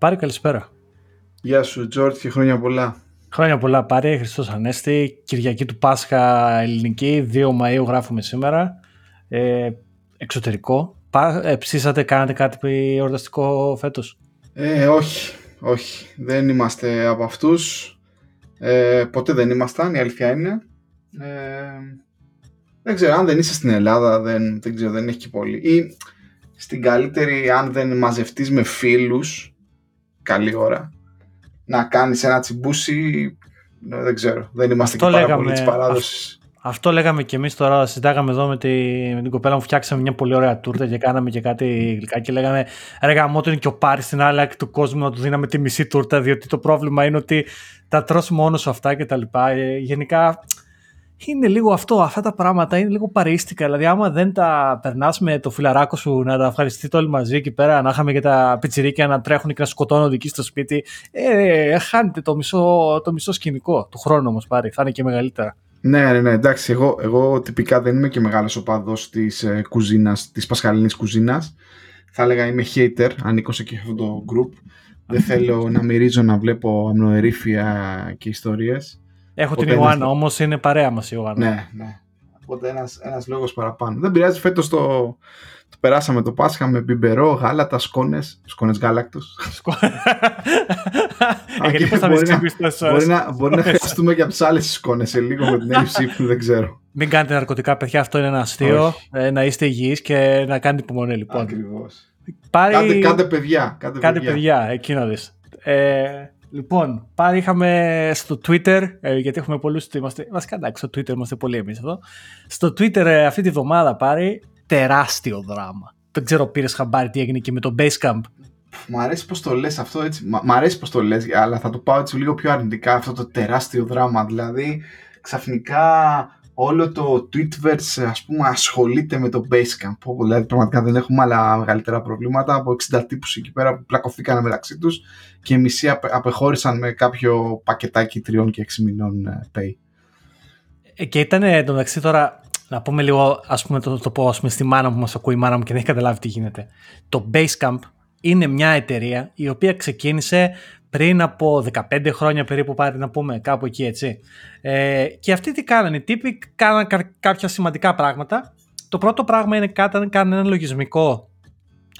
Πάρη, καλησπέρα. Γεια σου, Τζόρτ, και χρόνια πολλά. Χρόνια πολλά, Πάρη. Χριστός Ανέστη. Κυριακή του Πάσχα ελληνική. 2 Μαΐου γράφουμε σήμερα. Ε, εξωτερικό. Ε, ψήσατε, κάνατε κάτι εορταστικό φέτος; Ε, όχι, όχι. Δεν είμαστε από αυτούς. Ε, ποτέ δεν ήμασταν, η αλήθεια είναι. Ε, δεν ξέρω, αν δεν είσαι στην Ελλάδα, δεν, δεν ξέρω, δεν έχει και πολύ. Ή στην καλύτερη, αν δεν μαζευτείς με φίλους, καλή ώρα, να κάνεις ένα τσιμπούσι, δεν ξέρω, δεν είμαστε και πάρα πολύ της παράδοσης. Αυτό λέγαμε και εμείς τώρα. Συζητάγαμε εδώ με, τη, με την κοπέλα μου, φτιάξαμε μια πολύ ωραία τούρτα και κάναμε και κάτι γλυκά. Και λέγαμε, ρε γαμότο είναι και ο Πάρης στην άλλη άκρη του κόσμου να του δίναμε τη μισή τούρτα, διότι το πρόβλημα είναι ότι τα τρως μόνο σου αυτά κτλ. Ε, γενικά είναι λίγο αυτό, αυτά τα πράγματα είναι λίγο παρείστικα. Δηλαδή, άμα δεν τα περνάς με το φιλαράκο σου να τα ευχαριστείτε όλοι μαζί εκεί πέρα, να είχαμε και τα πιτσιρίκια να τρέχουν και να σκοτώνονται εκεί στο σπίτι, ε, χάνετε το μισό, το μισό σκηνικό του χρόνου όμως πάρει. Θα είναι και μεγαλύτερα. Ναι, ναι, ναι, εντάξει, εγώ, εγώ τυπικά δεν είμαι και μεγάλος οπαδός της ε, κουζίνας, της πασχαλινής κουζίνας. Θα έλεγα είμαι hater, ανήκω σε αυτό το group. δεν θέλω να μυρίζω να βλέπω αμνοερήφια και ιστορίες. Έχω την Ιωάννα, όμως είναι παρέα μας η Ιωάννα. Ναι, ναι. Οπότε ένας, ένας λόγος παραπάνω. Δεν πειράζει, φέτος το, το περάσαμε το Πάσχα με μπιμπερό, γάλατα, σκόνες, σκόνες γάλακτος. Ε, μπορεί, να, μπορεί, να, μπορεί να χρειαστούμε και από τις άλλες σκόνες σε λίγο με την έλλειψη που δεν ξέρω. Μην κάνετε ναρκωτικά, παιδιά. Αυτό είναι ένα αστείο. Ε, να είστε υγιείς και να κάνετε υπομονή, λοιπόν. Ακριβώς. Πάρει... Κάντε, κάντε παιδιά. Κάντε, κάντε παιδιά. παιδιά, εκεί να δεις. Ε, λοιπόν, πάλι είχαμε στο Twitter, ε, γιατί έχουμε πολλούς, είμαστε, βασικά εντάξει, στο Twitter είμαστε πολύ εμείς εδώ. Στο Twitter ε, αυτή τη βδομάδα πάρει τεράστιο δράμα. Δεν ξέρω πήρες χαμπάρι τι έγινε και με το Basecamp Μ' αρέσει πώ το λες αυτό έτσι. Μ' αρέσει πώ το λες, αλλά θα το πάω έτσι λίγο πιο αρνητικά αυτό το τεράστιο δράμα. Δηλαδή, ξαφνικά όλο το Twitterverse ας πούμε ασχολείται με το Basecamp όπου δηλαδή πραγματικά δεν έχουμε άλλα μεγαλύτερα προβλήματα από 60 τύπους εκεί πέρα που πλακωθήκαν μεταξύ τους και μισοί απεχώρησαν με κάποιο πακετάκι τριών και 6 μηνών ε, pay. Ε, και ήταν εντωμεταξύ τώρα να πούμε λίγο ας πούμε το, το πω ας πούμε, στη μάνα που μας ακούει η μάνα μου και δεν έχει καταλάβει τι γίνεται. Το Basecamp είναι μια εταιρεία η οποία ξεκίνησε πριν από 15 χρόνια περίπου πάρει να πούμε κάπου εκεί έτσι. Ε, και αυτοί τι κάνανε, οι τύποι κάνανε κάποια σημαντικά πράγματα. Το πρώτο πράγμα είναι κάτι, κάνανε ένα λογισμικό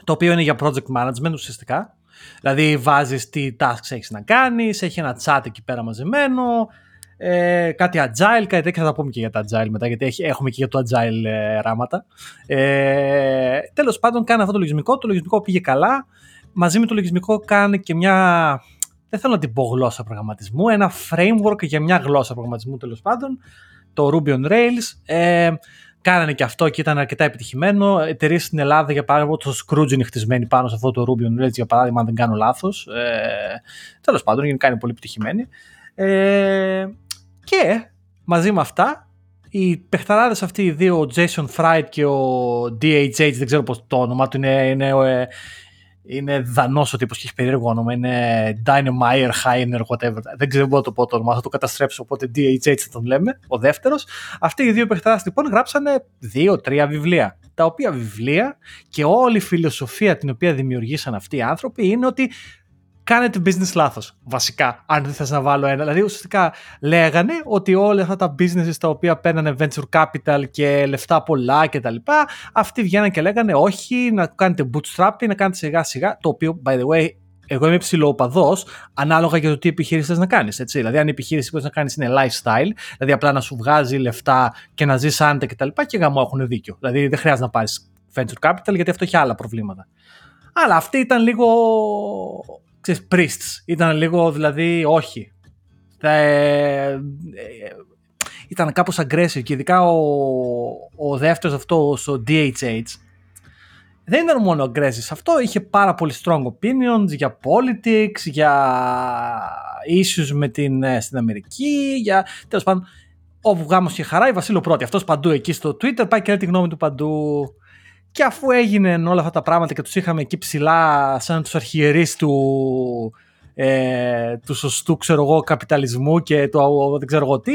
το οποίο είναι για project management ουσιαστικά. Δηλαδή βάζεις τι tasks έχεις να κάνεις, έχει ένα chat εκεί πέρα μαζεμένο, ε, κάτι agile, κάτι τέτοια θα πούμε και για τα agile μετά, γιατί έχει, έχουμε και για το agile ε, ράματα. Ε, τέλος πάντων, κάνει αυτό το λογισμικό, το λογισμικό πήγε καλά, μαζί με το λογισμικό κάνει και μια, δεν θέλω να την πω γλώσσα προγραμματισμού, ένα framework για μια γλώσσα προγραμματισμού τέλος πάντων, το Ruby on Rails. Ε, κάνανε και αυτό και ήταν αρκετά επιτυχημένο. Εταιρείες στην Ελλάδα, για παράδειγμα, το Scrooge είναι χτισμένη πάνω σε αυτό το Ruby on Rails, για παράδειγμα, αν δεν κάνω λάθος. Ε, Τέλος πάντων, γενικά είναι πολύ επιτυχημένη. Ε, και μαζί με αυτά, οι παιχταράδες αυτοί οι δύο, ο Jason Fried και ο DHH, δεν ξέρω πώς το όνομα του είναι, είναι, ε, είναι δανός ο τύπος και έχει περίεργο όνομα, είναι Dynamire, Heiner, whatever, δεν ξέρω πώς το πω το όνομα, θα το καταστρέψω, οπότε DHH θα τον λέμε, ο δεύτερος. Αυτοί οι δύο παιχταράδες λοιπόν γράψανε δύο-τρία βιβλία, τα οποία βιβλία και όλη η φιλοσοφία την οποία δημιουργήσαν αυτοί οι άνθρωποι είναι ότι κάνετε business λάθος, βασικά, αν δεν θες να βάλω ένα. Δηλαδή, ουσιαστικά λέγανε ότι όλα αυτά τα businesses τα οποία παίρνανε venture capital και λεφτά πολλά και τα λοιπά, αυτοί βγαίναν και λέγανε όχι, να κάνετε bootstrapping, να κάνετε σιγά σιγά, το οποίο, by the way, εγώ είμαι ψηλοοπαδός, ανάλογα για το τι επιχείρηση να κάνεις. Δηλαδή, αν η επιχείρηση που να κάνεις είναι lifestyle, δηλαδή απλά να σου βγάζει λεφτά και να ζεις άντε κτλ. Και, και γαμό έχουν δίκιο. Δηλαδή, δεν χρειάζεται να πάρεις venture capital γιατί αυτό έχει άλλα προβλήματα. Αλλά αυτή ήταν λίγο ξέρεις, priests. Ήταν λίγο, δηλαδή, όχι. Ε, ε, ήταν κάπως aggressive και ειδικά ο, ο δεύτερος αυτός, ο DHH, δεν ήταν μόνο aggressive. Αυτό είχε πάρα πολύ strong opinions για politics, για issues με την, ε, στην Αμερική, για τέλος πάντων όπου γάμος και χαρά η Βασίλειο πρώτη. Αυτός παντού εκεί στο Twitter πάει και λέει τη γνώμη του παντού. Και αφού έγιναν όλα αυτά τα πράγματα και τους είχαμε εκεί ψηλά σαν τους αρχιερείς του, ε, του σωστού ξέρω εγώ, καπιταλισμού και του δεν ξέρω εγώ τι,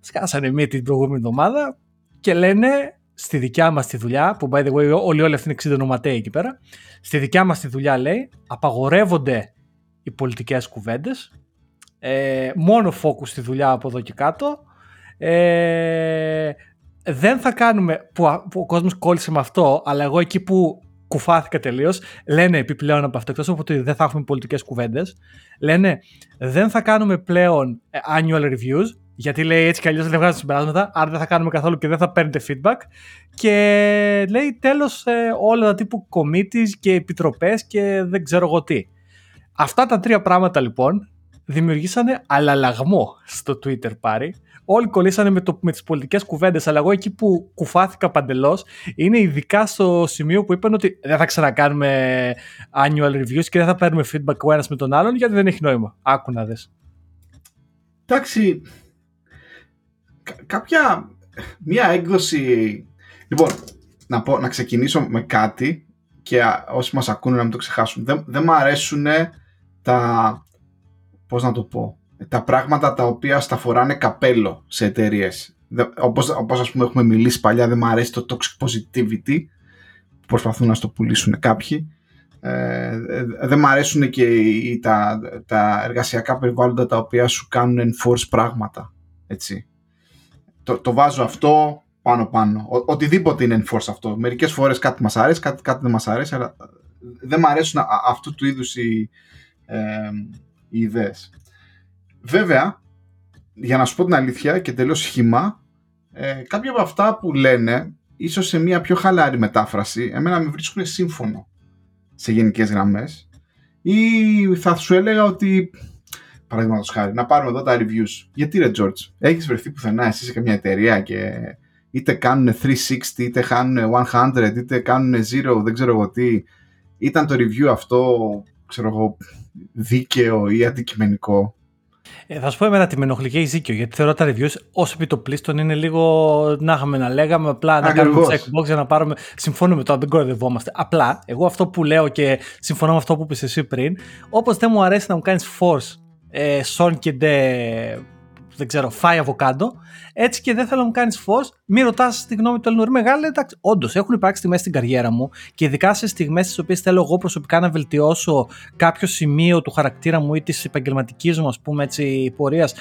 σκάσανε μία την προηγούμενη εβδομάδα και λένε στη δικιά μας τη δουλειά, που by the way όλοι, όλοι αυτοί είναι ξυδενοματέοι εκεί πέρα, στη δικιά μας τη δουλειά λέει, απαγορεύονται οι πολιτικές κουβέντες. Ε, μόνο focus στη δουλειά από εδώ και κάτω. Ε, δεν θα κάνουμε, που, που ο κόσμος κόλλησε με αυτό, αλλά εγώ εκεί που κουφάθηκα τελείως. Λένε επιπλέον από αυτό, εκτός από ότι δεν θα έχουμε πολιτικές κουβέντες, λένε δεν θα κάνουμε πλέον ε, annual reviews, γιατί λέει έτσι κι αλλιώς δεν βγάζουν συμπεράσματα, άρα δεν θα κάνουμε καθόλου και δεν θα παίρνετε feedback. Και λέει τέλος ε, όλα τα τύπου committees και επιτροπές και δεν ξέρω εγώ τι. Αυτά τα τρία πράγματα λοιπόν δημιουργήσανε αλλαλαγμό στο Twitter πάρει όλοι κολλήσανε με, το, με τις πολιτικές κουβέντες, αλλά εγώ εκεί που κουφάθηκα παντελώς είναι ειδικά στο σημείο που είπαν ότι δεν θα ξανακάνουμε annual reviews και δεν θα παίρνουμε feedback ο ένας με τον άλλον γιατί δεν έχει νόημα. Άκου να δες. Εντάξει, κάποια, μία έκδοση, λοιπόν, να, πω, να ξεκινήσω με κάτι και όσοι μας ακούνε να μην το ξεχάσουν. Δεν, δεν μου αρέσουν τα, πώς να το πω, τα πράγματα τα οποία στα φοράνε καπέλο σε εταιρείες. Όπως, όπως ας πούμε έχουμε μιλήσει παλιά, δεν μου αρέσει το toxic positivity που προσπαθούν να στο πουλήσουν κάποιοι. Ε, δεν μου αρέσουν και τα, τα εργασιακά περιβάλλοντα τα οποία σου κάνουν enforce πράγματα. Έτσι. Το, το βάζω αυτό πάνω πάνω. Ο, οτιδήποτε είναι enforce αυτό. Μερικές φορές κάτι μας αρέσει, κάτι, κάτι δεν μας αρέσει, αλλά δεν μου αρέσουν αυτού του είδους οι, ε, οι ιδέες. Βέβαια, για να σου πω την αλήθεια και τελείω σχήμα, ε, κάποια από αυτά που λένε, ίσως σε μια πιο χαλάρη μετάφραση, εμένα με βρίσκουν σύμφωνο σε γενικές γραμμές ή θα σου έλεγα ότι παραδείγματος χάρη, να πάρουμε εδώ τα reviews. Γιατί ρε George, έχεις βρεθεί πουθενά εσύ σε καμιά εταιρεία και είτε κάνουν 360, είτε κάνουν 100, είτε κάνουν 0, δεν ξέρω εγώ τι. Ήταν το review αυτό, ξέρω εγώ, δίκαιο ή αντικειμενικό. Ε, θα σου πω εμένα τι με ενοχλεί και η Ζήκιο, γιατί θεωρώ τα reviews ως επιτοπλίστων είναι λίγο να είχαμε να λέγαμε, απλά να κάνουμε checkbox για να πάρουμε. Συμφωνούμε με το, δεν κοροϊδευόμαστε. Απλά, εγώ αυτό που λέω και συμφωνώ με αυτό που είπες εσύ πριν, όπως δεν μου αρέσει να μου κάνεις force ε, son και δεν ξέρω, φάει αβοκάντο. Έτσι και δεν θέλω να μου κάνεις φως. Μην ρωτάς τη γνώμη του Ελληνικού. Μεγάλη, εντάξει, όντως έχουν υπάρξει στιγμές στην καριέρα μου και ειδικά σε στιγμές τι οποίες θέλω εγώ προσωπικά να βελτιώσω κάποιο σημείο του χαρακτήρα μου ή της επαγγελματικής μου, ας πούμε, έτσι, πορείας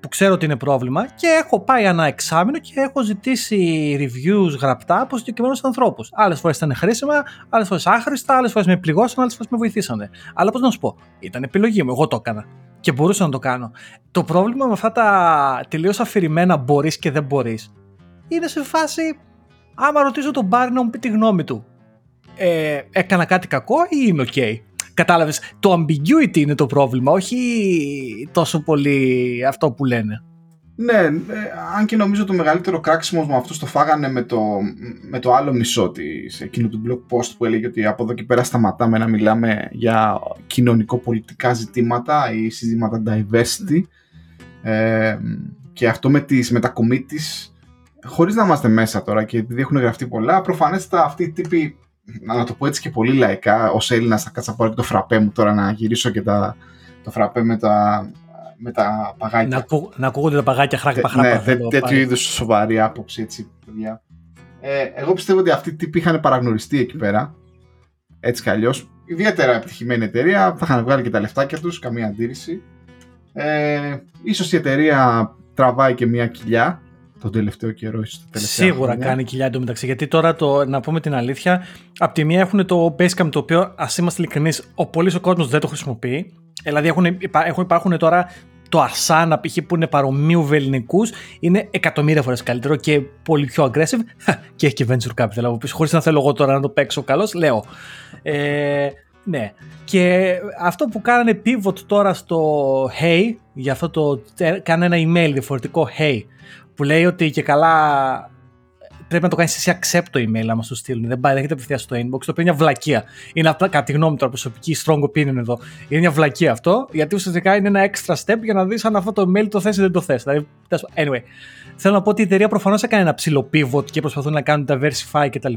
που ξέρω ότι είναι πρόβλημα και έχω πάει ένα εξάμεινο και έχω ζητήσει reviews γραπτά από συγκεκριμένους ανθρώπους. Άλλες φορές ήταν χρήσιμα, άλλες φορές άχρηστα, άλλες φορές με πληγώσαν, άλλες φορές με βοηθήσανε. Αλλά πώς να σου πω, ήταν επιλογή μου, εγώ το έκανα και μπορούσα να το κάνω. Το πρόβλημα με αυτά τα τελείως αφηρημένα μπορείς και δεν μπορείς είναι σε φάση άμα ρωτήσω τον Μπάρι να μου πει τη γνώμη του. Ε, έκανα κάτι κακό ή είναι ok; Κατάλαβες, το ambiguity είναι το πρόβλημα, όχι τόσο πολύ αυτό που λένε. Ναι, ε, αν και νομίζω το μεγαλύτερο κράξιμο με αυτού το φάγανε με το, με το άλλο μισό της εκείνου του blog post που έλεγε ότι από εδώ και πέρα σταματάμε να μιλάμε για κοινωνικο-πολιτικά ζητήματα ή συζητήματα diversity. Ε, και αυτό με, τις, με τα committees χωρίς να είμαστε μέσα τώρα και επειδή έχουν γραφτεί πολλά προφανέστατα αυτοί οι τύποι να το πω έτσι και πολύ λαϊκά ως Έλληνας θα κάτσα πάρω και το φραπέ μου τώρα να γυρίσω και τα, το φραπέ με τα με τα παγάκια. Να, ακού, να ακούγονται τα παγάκια χράκπα χράκπα. Ναι, δε, τέτοιου είδους σοβαρή άποψη έτσι, παιδιά. Ε, εγώ πιστεύω ότι αυτοί οι τύποι είχαν παραγνωριστεί εκεί πέρα. Έτσι κι αλλιώς. Ιδιαίτερα επιτυχημένη εταιρεία. Θα είχαν βγάλει και τα λεφτάκια τους, καμία αντίρρηση. Ε, ίσως η εταιρεία τραβάει και μια κοιλιά τον τελευταίο καιρό, ίσως τα τελευταία Σίγουρα χρόνια. κάνει κοιλιά εντωμεταξύ. Γιατί τώρα, το, να πούμε την αλήθεια, από τη μία έχουν το Basecamp το οποίο, ας είμαστε ειλικρινείς, ο πολύς ο κόσμος δεν το χρησιμοποιεί. Δηλαδή έχουν, έχουν, υπάρχουν τώρα το Asana π.χ. που είναι παρομοίου βεληνικούς είναι εκατομμύρια φορές καλύτερο και πολύ πιο aggressive και έχει και venture capital από πίσω. Χωρίς να θέλω εγώ τώρα να το παίξω καλώς, λέω. Ε, ναι. Και αυτό που κάνανε pivot τώρα στο Hey, για αυτό το. Κάνε ένα email διαφορετικό Hey, που λέει ότι και καλά πρέπει να το κάνεις εσύ accept το email άμα σου στείλουν. Δεν πάει, δεν έχετε απευθεία στο inbox, το οποίο είναι μια βλακεία. Είναι απλά, κατά τη γνώμη τώρα, προσωπική strong opinion εδώ. Είναι μια βλακεία αυτό, γιατί ουσιαστικά είναι ένα extra step για να δεις αν αυτό το email το θες ή δεν το θες. Δηλαδή, anyway, θέλω να πω ότι η εταιρεία προφανώς έκανε ένα ψηλό pivot και προσπαθούν να κάνουν diversify κτλ.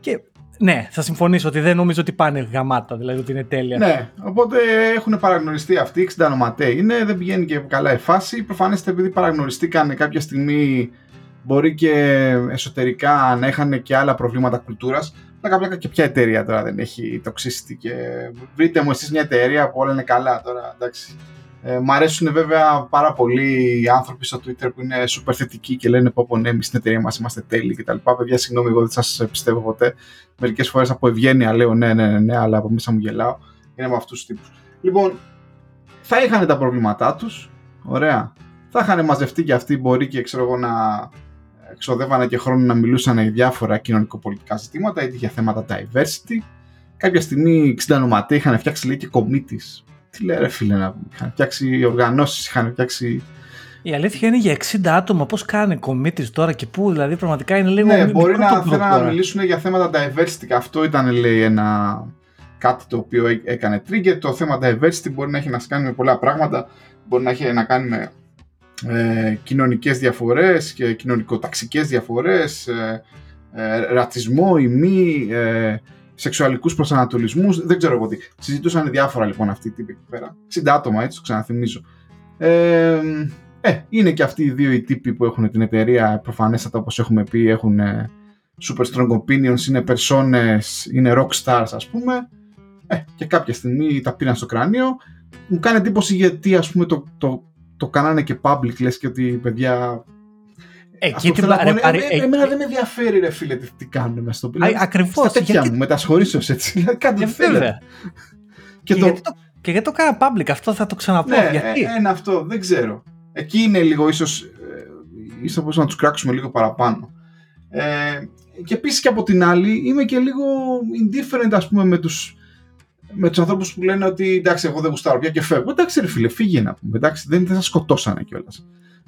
Και ναι, θα συμφωνήσω ότι δεν νομίζω ότι πάνε γαμάτα, δηλαδή ότι είναι τέλεια. Ναι, οπότε έχουν παραγνωριστεί αυτοί, 60 ονοματέ είναι, δεν πηγαίνει και καλά η φάση. Προφανέστε επειδή παραγνωριστήκαν κάποια στιγμή μπορεί και εσωτερικά να είχαν και άλλα προβλήματα κουλτούρας. Πλάκα πλάκα και ποια εταιρεία τώρα δεν έχει toxicity και βρείτε μου εσείς μια εταιρεία που όλα είναι καλά τώρα, εντάξει. Ε, μ' αρέσουν βέβαια πάρα πολύ οι άνθρωποι στο Twitter που είναι super θετικοί και λένε πω πω ναι, εμείς στην εταιρεία μας είμαστε τέλειοι κτλ. Παιδιά, συγγνώμη, εγώ δεν σας πιστεύω ποτέ. Μερικές φορές από ευγένεια λέω ναι, ναι, ναι, ναι, αλλά από μέσα μου γελάω. Είναι από αυτούς τους τύπους. Λοιπόν, θα είχαν τα προβλήματά τους, ωραία. Θα είχαν μαζευτεί και αυτοί μπορεί και ξέρω εγώ να εξοδεύανε και χρόνο να μιλούσαν για διάφορα κοινωνικοπολιτικά ζητήματα, είτε για θέματα diversity. Κάποια στιγμή 60 νοματέ είχαν φτιάξει λέει και committees. Τι λέει ρε φίλε να είχαν φτιάξει οργανώσεις, είχαν φτιάξει η αλήθεια είναι για 60 άτομα. Πώς κάνει committees τώρα και πού, δηλαδή πραγματικά είναι λίγο. Ναι, μπορεί να θέλουν να μιλήσουν για θέματα diversity. Αυτό ήταν, λέει, ένα κάτι το οποίο έκανε trigger. Το θέμα diversity μπορεί να έχει να κάνει με πολλά πράγματα. Μπορεί να έχει να κάνει με ε, κοινωνικές διαφορές και κοινωνικοταξικές διαφορές, ε, ε, ρατσισμό ή μη, ε, σεξουαλικούς προσανατολισμούς, δεν ξέρω εγώ τι. Συζητούσαν διάφορα λοιπόν αυτοί οι τύποι εκεί πέρα. 60 άτομα έτσι, το ξαναθυμίζω. Ε, ε, είναι και αυτοί οι δύο οι τύποι που έχουν την εταιρεία, προφανέστατα όπως έχουμε πει, έχουν ε, super strong opinions, είναι personas, είναι rock stars ας πούμε. Ε, και κάποια στιγμή τα πήραν στο κρανίο. Μου κάνει εντύπωση γιατί ας πούμε το, το το κάνανε και public, λες και ότι παιδιά... Εκεί την πλάκα. Ε, ε, εμένα δεν με ενδιαφέρει ρε φίλε τι, τι κάνουν μέσα στο πλήρω. Ακριβώς. Στα τέτοια γιατί... μου, μετασχωρήσεως έτσι. Δηλαδή κάντε θέλετε. Και, και, το... Γιατί το, και γιατί το κάνα public, αυτό θα το ξαναπώ. Ναι, γιατί; Ε, ένα αυτό, δεν ξέρω. Εκεί είναι λίγο ίσως, ίσως να τους κράξουμε λίγο παραπάνω. Ε, και επίσης και από την άλλη είμαι και λίγο indifferent ας πούμε με τους με τους ανθρώπους που λένε ότι εντάξει, εγώ δεν γουστάρω πια και φεύγω. Εντάξει, ρε φίλε, φύγε να πούμε. Εντάξει, δεν, δεν σα σκοτώσανε κιόλας.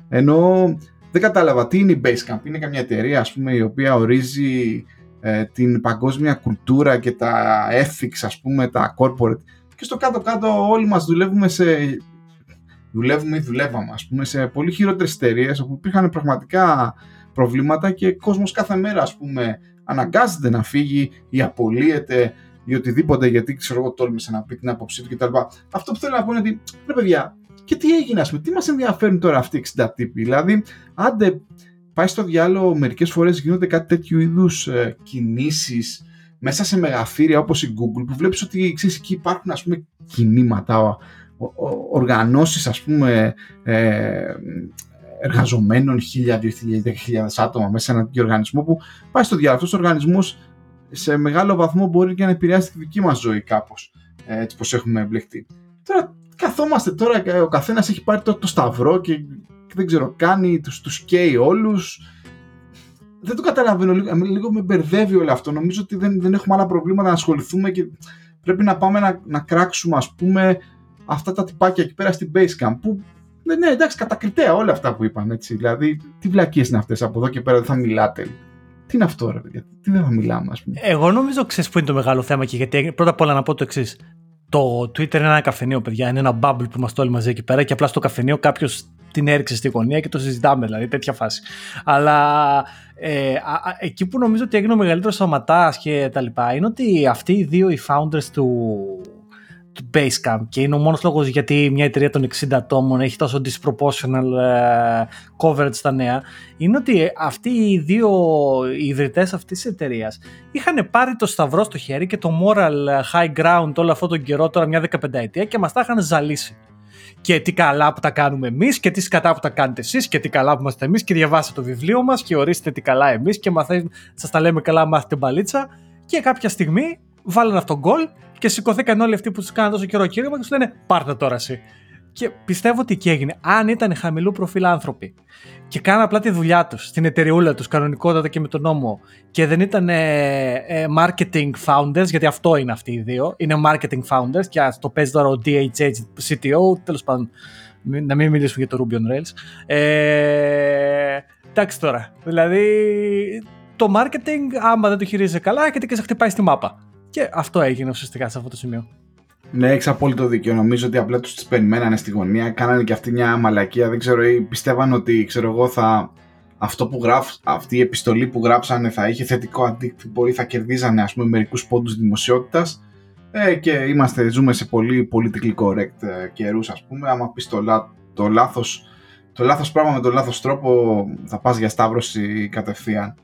Ενώ δεν κατάλαβα τι είναι η Basecamp. Είναι καμιά εταιρεία ας πούμε, η οποία ορίζει ε, την παγκόσμια κουλτούρα και τα ethics, ας πούμε, τα corporate. Και στο κάτω-κάτω όλοι μας δουλεύουμε σε... Δουλεύουμε ή δουλεύαμε, ας πούμε, σε πολύ χειρότερες εταιρείες όπου υπήρχαν πραγματικά προβλήματα και κόσμος κάθε μέρα, ας πούμε, αναγκάζεται να φύγει ή απολύεται ή οτιδήποτε γιατί ξέρω εγώ τόλμησε να πει την άποψή του κτλ. Αυτό που θέλω να πω είναι ότι ρε παιδιά, και τι έγινε, ας πούμε, τι μας ενδιαφέρουν τώρα αυτοί οι 60 τύποι; Δηλαδή, άντε πάει στο διάλογο, μερικές φορές γίνονται κάτι τέτοιου είδους ε, κινήσεις μέσα σε μεγαθύρια όπως η Google που βλέπεις ότι ξέρεις, εκεί υπάρχουν ας πούμε κινήματα, οργανώσεις ας πούμε ε, εργαζομένων 1000, 2000, 10.000 άτομα μέσα σε έναν τέτοιο οργανισμό που πάει στο διάλογο. Αυτός ο οργανισμός σε μεγάλο βαθμό μπορεί και να επηρεάσει τη δική μας ζωή κάπως, ε, έτσι πως έχουμε εμπλεχτεί. Τώρα καθόμαστε τώρα, ο καθένας έχει πάρει το, το σταυρό και, δεν ξέρω, κάνει, τους, τους καίει όλους. Δεν το καταλαβαίνω, λίγο, λίγο με μπερδεύει όλο αυτό. Νομίζω ότι δεν, δεν έχουμε άλλα προβλήματα να ασχοληθούμε και πρέπει να πάμε να, να κράξουμε ας πούμε αυτά τα τυπάκια εκεί πέρα στην Basecamp που ναι, ναι, εντάξει, κατακριτέα όλα αυτά που είπαν, έτσι. Δηλαδή, τι βλακίες είναι αυτές, από εδώ και πέρα δεν θα μιλάτε. Τι είναι αυτό, ρε παιδιά, τι δεν θα μιλάμε, ας πούμε. Εγώ νομίζω ξέρεις που είναι το μεγάλο θέμα και γιατί πρώτα απ' όλα να πω το εξής. Το Twitter είναι ένα καφενείο, παιδιά. Είναι ένα bubble που είμαστε όλοι μαζί εκεί πέρα και απλά στο καφενείο κάποιος την έριξε στη γωνία και το συζητάμε, δηλαδή τέτοια φάση. Αλλά ε, α, εκεί που νομίζω ότι έγινε ο μεγαλύτερος σωματάς και τα λοιπά είναι ότι αυτοί οι δύο οι founders του, του Basecamp και είναι ο μόνος λόγος γιατί μια εταιρεία των 60 ατόμων έχει τόσο disproportional uh, coverage στα νέα είναι ότι αυτοί οι δύο οι ιδρυτές αυτής της εταιρείας είχαν πάρει το σταυρό στο χέρι και το moral high ground όλο αυτό τον καιρό τώρα μια 15 ετία και μας τα είχαν ζαλίσει και τι καλά που τα κάνουμε εμείς και τι σκατά που τα κάνετε εσείς και τι καλά που είμαστε εμείς και διαβάστε το βιβλίο μας και ορίστε τι καλά εμείς και σας τα λέμε καλά, μάθετε μπαλίτσα. Και κάποια στιγμή βάλανε αυτό γκολ και σηκωθήκαν όλοι αυτοί που τους κάναν τόσο καιρό κήρυγμα και του λένε Πάρτε τώρα εσύ. Και πιστεύω ότι εκεί έγινε. Αν ήταν χαμηλού προφίλ άνθρωποι και κάναν απλά τη δουλειά τους στην εταιρεούλα τους, κανονικότατα και με τον νόμο, και δεν ήταν ε, ε, marketing founders, γιατί αυτό είναι αυτοί οι δύο, είναι marketing founders, και το παίζει τώρα ο DHH CTO, τέλος πάντων, να μην μιλήσουμε για το Ruby on Rails. Ε, εντάξει τώρα. Δηλαδή, το marketing, άμα δεν το χειρίζεσαι καλά, έχετε και σε χτυπάει στη μάπα. Και αυτό έγινε ουσιαστικά σε αυτό το σημείο. Ναι, έχεις απόλυτο δίκιο. Νομίζω ότι απλά τους τις περιμένανε στη γωνία. Κάνανε και αυτή μια μαλακία. Δεν ξέρω, ή πιστεύαν ότι ξέρω εγώ, θα, αυτό που γράφ, αυτή η επιστολή που γράψανε θα είχε θετικό αντίκτυπο ή θα κερδίζανε ας πούμε, μερικούς πόντους δημοσιότητας ε, και είμαστε, ζούμε σε πολύ politically correct ε, καιρούς ας πούμε άμα πεις το, το, λάθος, το λάθος πράγμα με τον λάθος τρόπο θα πας για σταύρωση κατευθείαν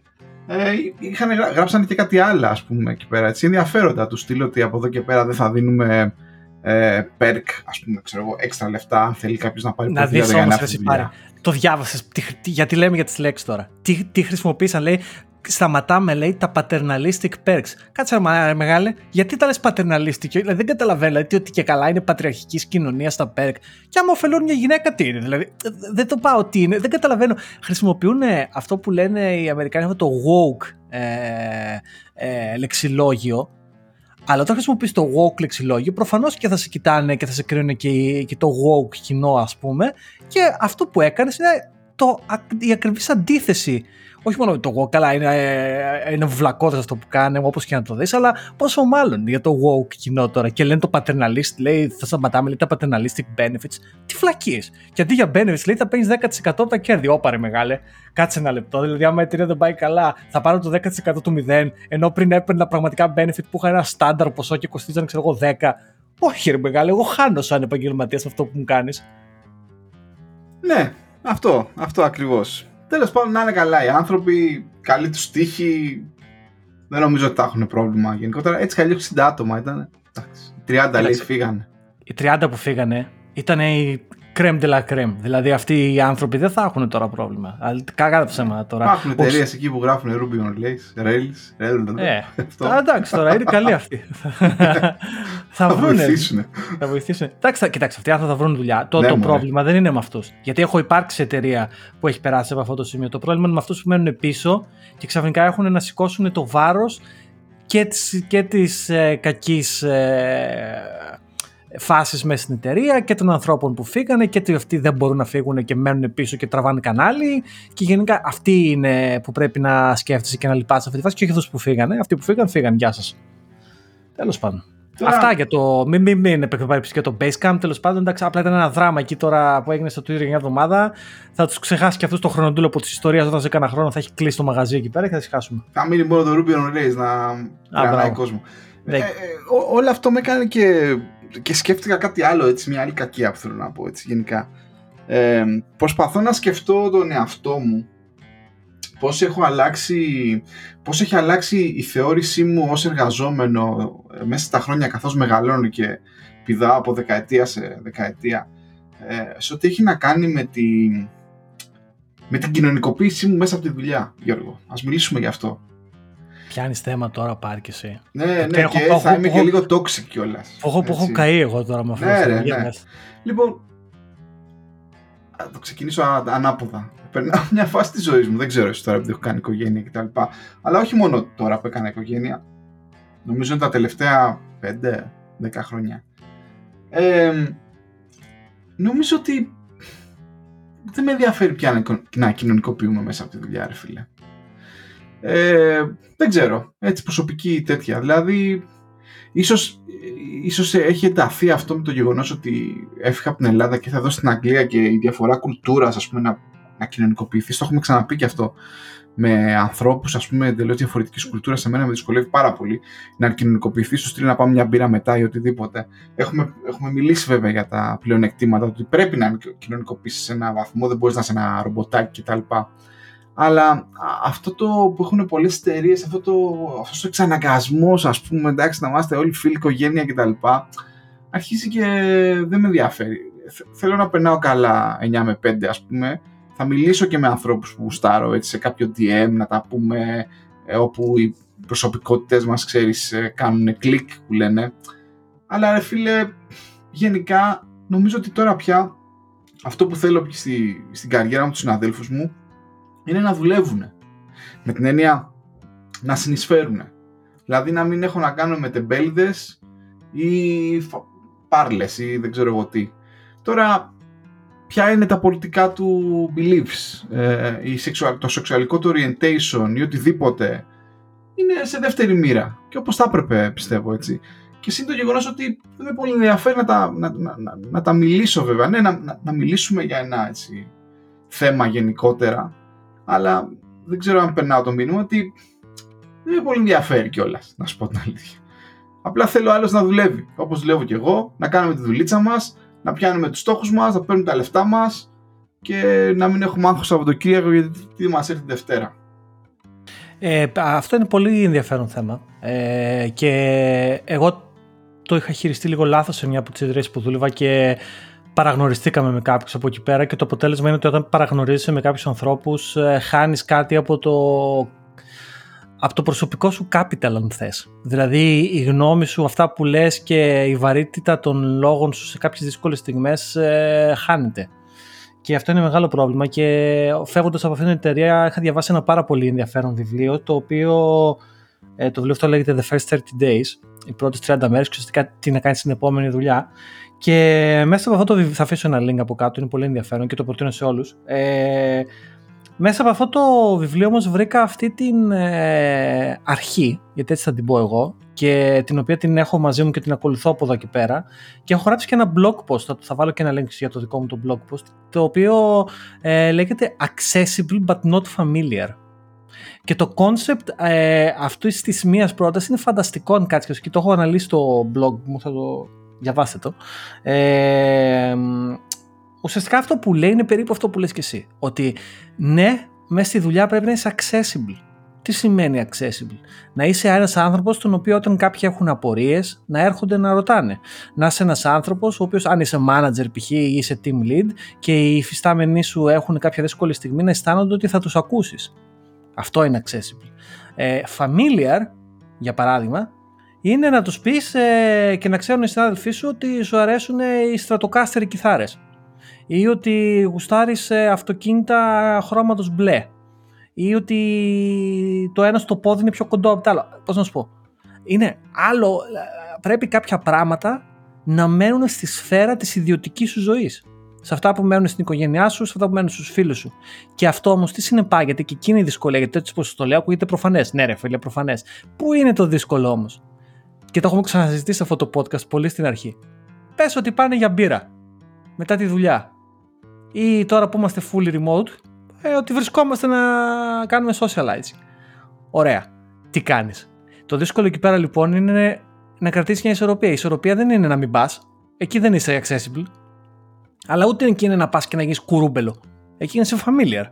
ε, είχαν, γράψανε και κάτι άλλο ας πούμε εκεί πέρα, έτσι. Ενδιαφέροντα του στείλω ότι από εδώ και πέρα δεν θα δίνουμε ε, perk, ας πούμε, ξέρω εγώ, έξτρα λεφτά αν θέλει κάποιος να πάρει να δεις όμως, το διάβασες, γιατί λέμε για τις λέξεις τώρα. Τι, τι χρησιμοποίησαν, λέει, σταματάμε, λέει, τα paternalistic perks. Κάτσε ρε μεγάλε, γιατί τα λες paternalistic, δηλαδή δεν καταλαβαίνω, δηλαδή ότι και καλά είναι πατριαρχικής κοινωνίας στα perk. Και άμα ωφελούν μια γυναίκα, τι είναι, δηλαδή, δεν το πάω τι είναι, δεν καταλαβαίνω. Χρησιμοποιούν αυτό που λένε οι Αμερικάνοι, αυτό το woke ε, ε, λεξιλόγιο, αλλά όταν χρησιμοποιείς το woke λεξιλόγιο, προφανώς και θα σε κοιτάνε και θα σε κρίνουν και, και το woke κοινό, ας πούμε. Και αυτό που έκανες είναι το, η ακριβής αντίθεση όχι μόνο το woke, καλά είναι, ε, είναι βλακώδες αυτό που κάνει, όπως και να το δεις, αλλά πόσο μάλλον για το woke κοινό τώρα και λένε το paternalist, λέει θα σταματάμε λέει τα paternalistic benefits, τι φλακίες. Και αντί για benefits λέει θα παίρνεις 10% από τα κέρδη, όπαρε μεγάλε, κάτσε ένα λεπτό, δηλαδή άμα η εταιρεία δεν πάει καλά θα πάρω το 10% του 0, ενώ πριν έπαιρνα πραγματικά benefit που είχα ένα στάνταρ ποσό και κοστίζαν ξέρω εγώ 10, όχι ρε μεγάλε, εγώ χάνω σαν επαγγελματίας αυτό που μου κάνεις. Ναι, αυτό, αυτό ακριβώς. Τέλος πάντων, να είναι καλά οι άνθρωποι, καλή τους τύχη. Δεν νομίζω ότι θα έχουν πρόβλημα γενικότερα. Έτσι κι αλλιώς 60 άτομα ήταν. Εντάξει, 30 λέει φύγανε. Οι 30 που φύγανε ήταν οι κρέμ de la crème. Δηλαδή αυτοί οι άνθρωποι δεν θα έχουν τώρα πρόβλημα. Κακά τα ψέματα τώρα. Υπάρχουν εταιρείες εκεί που γράφουν Ruby on Rails, Rails, Rails. Ε, εντάξει τώρα, είναι καλή αυτή. θα βοηθήσουν. Θα βοηθήσουν. Εντάξει, κοιτάξτε, αυτοί οι άνθρωποι θα βρουν δουλειά. Το, ναι, το πρόβλημα δεν είναι με αυτούς. Γιατί έχω υπάρξει εταιρεία που έχει περάσει από αυτό το σημείο. Το πρόβλημα είναι με αυτούς που μένουν πίσω και ξαφνικά έχουν να σηκώσουν το βάρος και τη και της, ε, κακής ε, φάσεις μέσα στην εταιρεία και των ανθρώπων που φύγανε και ότι αυτοί δεν μπορούν να φύγουν και μένουν πίσω και τραβάνε κανάλι. Και γενικά αυτοί είναι που πρέπει να σκέφτεσαι και να λυπάσαι αυτή τη φάση και όχι αυτούς που φύγανε. Αυτοί που φύγαν, φύγαν. Γεια σας. Τέλος πάντων. Αυτά για το. Μην, μην, μην και το Basecamp. Τέλος πάντων, εντάξει, απλά ήταν ένα δράμα εκεί τώρα που έγινε στο Twitter για μια εβδομάδα. Θα τους ξεχάσει και αυτούς το χρονοτούλο από τη ιστορία όταν σε κάνα χρόνο θα έχει κλείσει το μαγαζί εκεί πέρα και θα τις χάσουμε. Θα μείνει μόνο το Ruby on Rails να τραβάει κόσμο. Ε, ε, όλο αυτό με έκανε και και σκέφτηκα κάτι άλλο, έτσι, μια άλλη κακία που θέλω να πω, έτσι, γενικά. Ε, προσπαθώ να σκεφτώ τον εαυτό μου πώς, έχω αλλάξει, πώς έχει αλλάξει η θεώρησή μου ως εργαζόμενο ε, μέσα στα χρόνια καθώς μεγαλώνω και πηδάω από δεκαετία σε δεκαετία ε, σε ό,τι έχει να κάνει με, τη, με την κοινωνικοποίησή μου μέσα από τη δουλειά, Γιώργο. Ας μιλήσουμε γι' αυτό. Πιάνεις θέμα τώρα πάρει και εσύ. Ναι, ναι, και έχω, θα είμαι και λίγο toxic κιόλας. Έχω που έχω καεί εγώ τώρα με αυτό. Ναι, ναι, ναι. Λοιπόν, θα το ξεκινήσω ανάποδα. Περνάω μια φάση της ζωής μου. Δεν ξέρω εσύ τώρα επειδή έχω κάνει οικογένεια κτλ. Αλλά όχι μόνο τώρα που έκανα οικογένεια. Νομίζω είναι τα τελευταία 5-10 χρόνια. Ε, νομίζω ότι δεν με ενδιαφέρει πια να κοινωνικοποιούμε μέσα από τη δουλειά, ρε φίλε. Ε, δεν ξέρω, έτσι προσωπική τέτοια. Δηλαδή, ίσως, ίσως έχει ενταθεί αυτό με το γεγονός ότι έφυγα από την Ελλάδα και θα δω στην Αγγλία και η διαφορά κουλτούρας, ας πούμε, να, να κοινωνικοποιηθείς. Το έχουμε ξαναπεί και αυτό με ανθρώπους, ας πούμε, εντελώς διαφορετικής κουλτούρας. Σε μένα με δυσκολεύει πάρα πολύ να κοινωνικοποιηθείς, σου στείλει να πάμε μια μπύρα μετά ή οτιδήποτε. Έχουμε, έχουμε μιλήσει βέβαια για τα πλεονεκτήματα, ότι πρέπει να κοινωνικοποιήσεις σε ένα βαθμό, δεν μπορείς να είσαι ένα ρομποτάκι κτλ. Αλλά αυτό το που έχουν πολλές εταιρείες, αυτό το, αυτός ο εξαναγκασμός, ας πούμε, εντάξει, να είμαστε όλοι φίλοι, οικογένεια κτλ. Αρχίζει και δεν με ενδιαφέρει. Θέλω να περνάω καλά 9 με 5, ας πούμε. Θα μιλήσω και με ανθρώπους που γουστάρω έτσι, σε κάποιο DM να τα πούμε, ε, όπου οι προσωπικότητες μας, ξέρεις, ε, κάνουν κλικ που λένε. Αλλά ρε φίλε, γενικά νομίζω ότι τώρα πια αυτό που θέλω στη, στην καριέρα μου, τους συναδέλφους μου, είναι να δουλεύουν. Με την έννοια να συνεισφέρουν. Δηλαδή να μην έχω να κάνω με τεμπέλδες ή πάρλες ή δεν ξέρω εγώ τι. Τώρα, ποια είναι τα πολιτικά του beliefs, ε, η το σεξουαλικό του orientation ή οτιδήποτε, είναι σε δεύτερη μοίρα. Και όπως θα έπρεπε, πιστεύω έτσι. Και σύν το γεγονός ότι δεν με πολύ ενδιαφέρει να τα, να, να, να, να τα μιλήσω βέβαια. Ναι, να, να, μιλήσουμε για ένα έτσι, θέμα γενικότερα αλλά δεν ξέρω αν περνάω το μήνυμα ότι δεν με πολύ ενδιαφέρει κιόλας, να σου πω την αλήθεια. Απλά θέλω άλλος να δουλεύει. Όπως δουλεύω κι εγώ, να κάνουμε τη δουλίτσα μας, να πιάνουμε τους στόχους μας, να παίρνουμε τα λεφτά μας και να μην έχουμε άγχος Σαββατοκύριακο γιατί τι μας έρθει Δευτέρα. Ε, αυτό είναι πολύ ενδιαφέρον θέμα. Ε, και εγώ το είχα χειριστεί λίγο λάθος σε μια από τις ιδρύες που δούλευα και παραγνωριστήκαμε με κάποιους από εκεί πέρα και το αποτέλεσμα είναι ότι όταν παραγνωρίζεσαι με κάποιους ανθρώπους ε, χάνεις κάτι από το από το προσωπικό σου capital αν θες. Δηλαδή η γνώμη σου, αυτά που λες και η βαρύτητα των λόγων σου σε κάποιες δύσκολες στιγμές ε, χάνεται. Και αυτό είναι μεγάλο πρόβλημα και φεύγοντας από αυτήν την εταιρεία είχα διαβάσει ένα πάρα πολύ ενδιαφέρον βιβλίο το οποίο ε, το βιβλίο αυτό λέγεται The First 30 Days οι πρώτες 30 μέρες και ουσιαστικά τι να κάνεις στην επόμενη δουλειά και μέσα από αυτό το βιβλίο θα αφήσω ένα link από κάτω είναι πολύ ενδιαφέρον και το προτείνω σε όλους ε, μέσα από αυτό το βιβλίο όμως βρήκα αυτή την ε, αρχή, γιατί έτσι θα την πω εγώ, και την οποία την έχω μαζί μου και την ακολουθώ από εδώ και πέρα και έχω γράψει και ένα blog post, θα, θα βάλω και ένα link για το δικό μου το blog post, το οποίο ε, λέγεται Accessible but not familiar. Και το concept ε, αυτής της μίας πρότασης είναι φανταστικό αν κάτσεις και το έχω αναλύσει στο blog μου, θα το διαβάσετε το. Ε, ουσιαστικά αυτό που λέει είναι περίπου αυτό που λες και εσύ. Ότι ναι, μέσα στη δουλειά πρέπει να είσαι accessible. Τι σημαίνει accessible? Να είσαι ένας άνθρωπος τον οποίο όταν κάποιοι έχουν απορίες να έρχονται να ρωτάνε. Να είσαι ένας άνθρωπος ο οποίος, αν είσαι manager π.χ. ή είσαι team lead και οι υφιστάμενοι σου έχουν κάποια δύσκολη στιγμή να αισθάνονται ότι θα τους ακούσεις. Αυτό είναι accessible. Ε, familiar, για παράδειγμα, είναι να τους πεις ε, και να ξέρουν οι συνάδελφοί σου ότι σου αρέσουν οι στρατοκάστεροι κιθάρες ή ότι γουστάρεις αυτοκίνητα χρώματος μπλε ή ότι το ένα στο πόδι είναι πιο κοντό από το άλλο. Πώς να σου πω. Είναι άλλο, πρέπει κάποια πράγματα να μένουν στη σφαίρα της ιδιωτικής σου ζωής. Σε αυτά που μένουν στην οικογένειά σου, σε αυτά που μένουν στους φίλους σου. Και αυτό όμως τι συνεπάγεται και εκείνη η δυσκολία, γιατί έτσι πως το λέω ακούγεται προφανές. Ναι, ρε φίλε, προφανές. Πού είναι το δύσκολο όμως; Και το έχουμε ξαναζητήσει αυτό το podcast πολύ στην αρχή. Πες ότι πάνε για μπύρα μετά τη δουλειά ή τώρα που είμαστε fully remote, ε, ότι βρισκόμαστε να κάνουμε socializing. Ωραία. Τι κάνεις; Το δύσκολο εκεί πέρα λοιπόν είναι να κρατήσεις μια ισορροπία. Η ισορροπία δεν είναι να μην πας. Εκεί δεν είσαι accessible. Αλλά ούτε εκεί είναι να πας και να γίνεις κουρούμπελο. Εκεί είναι σε familiar.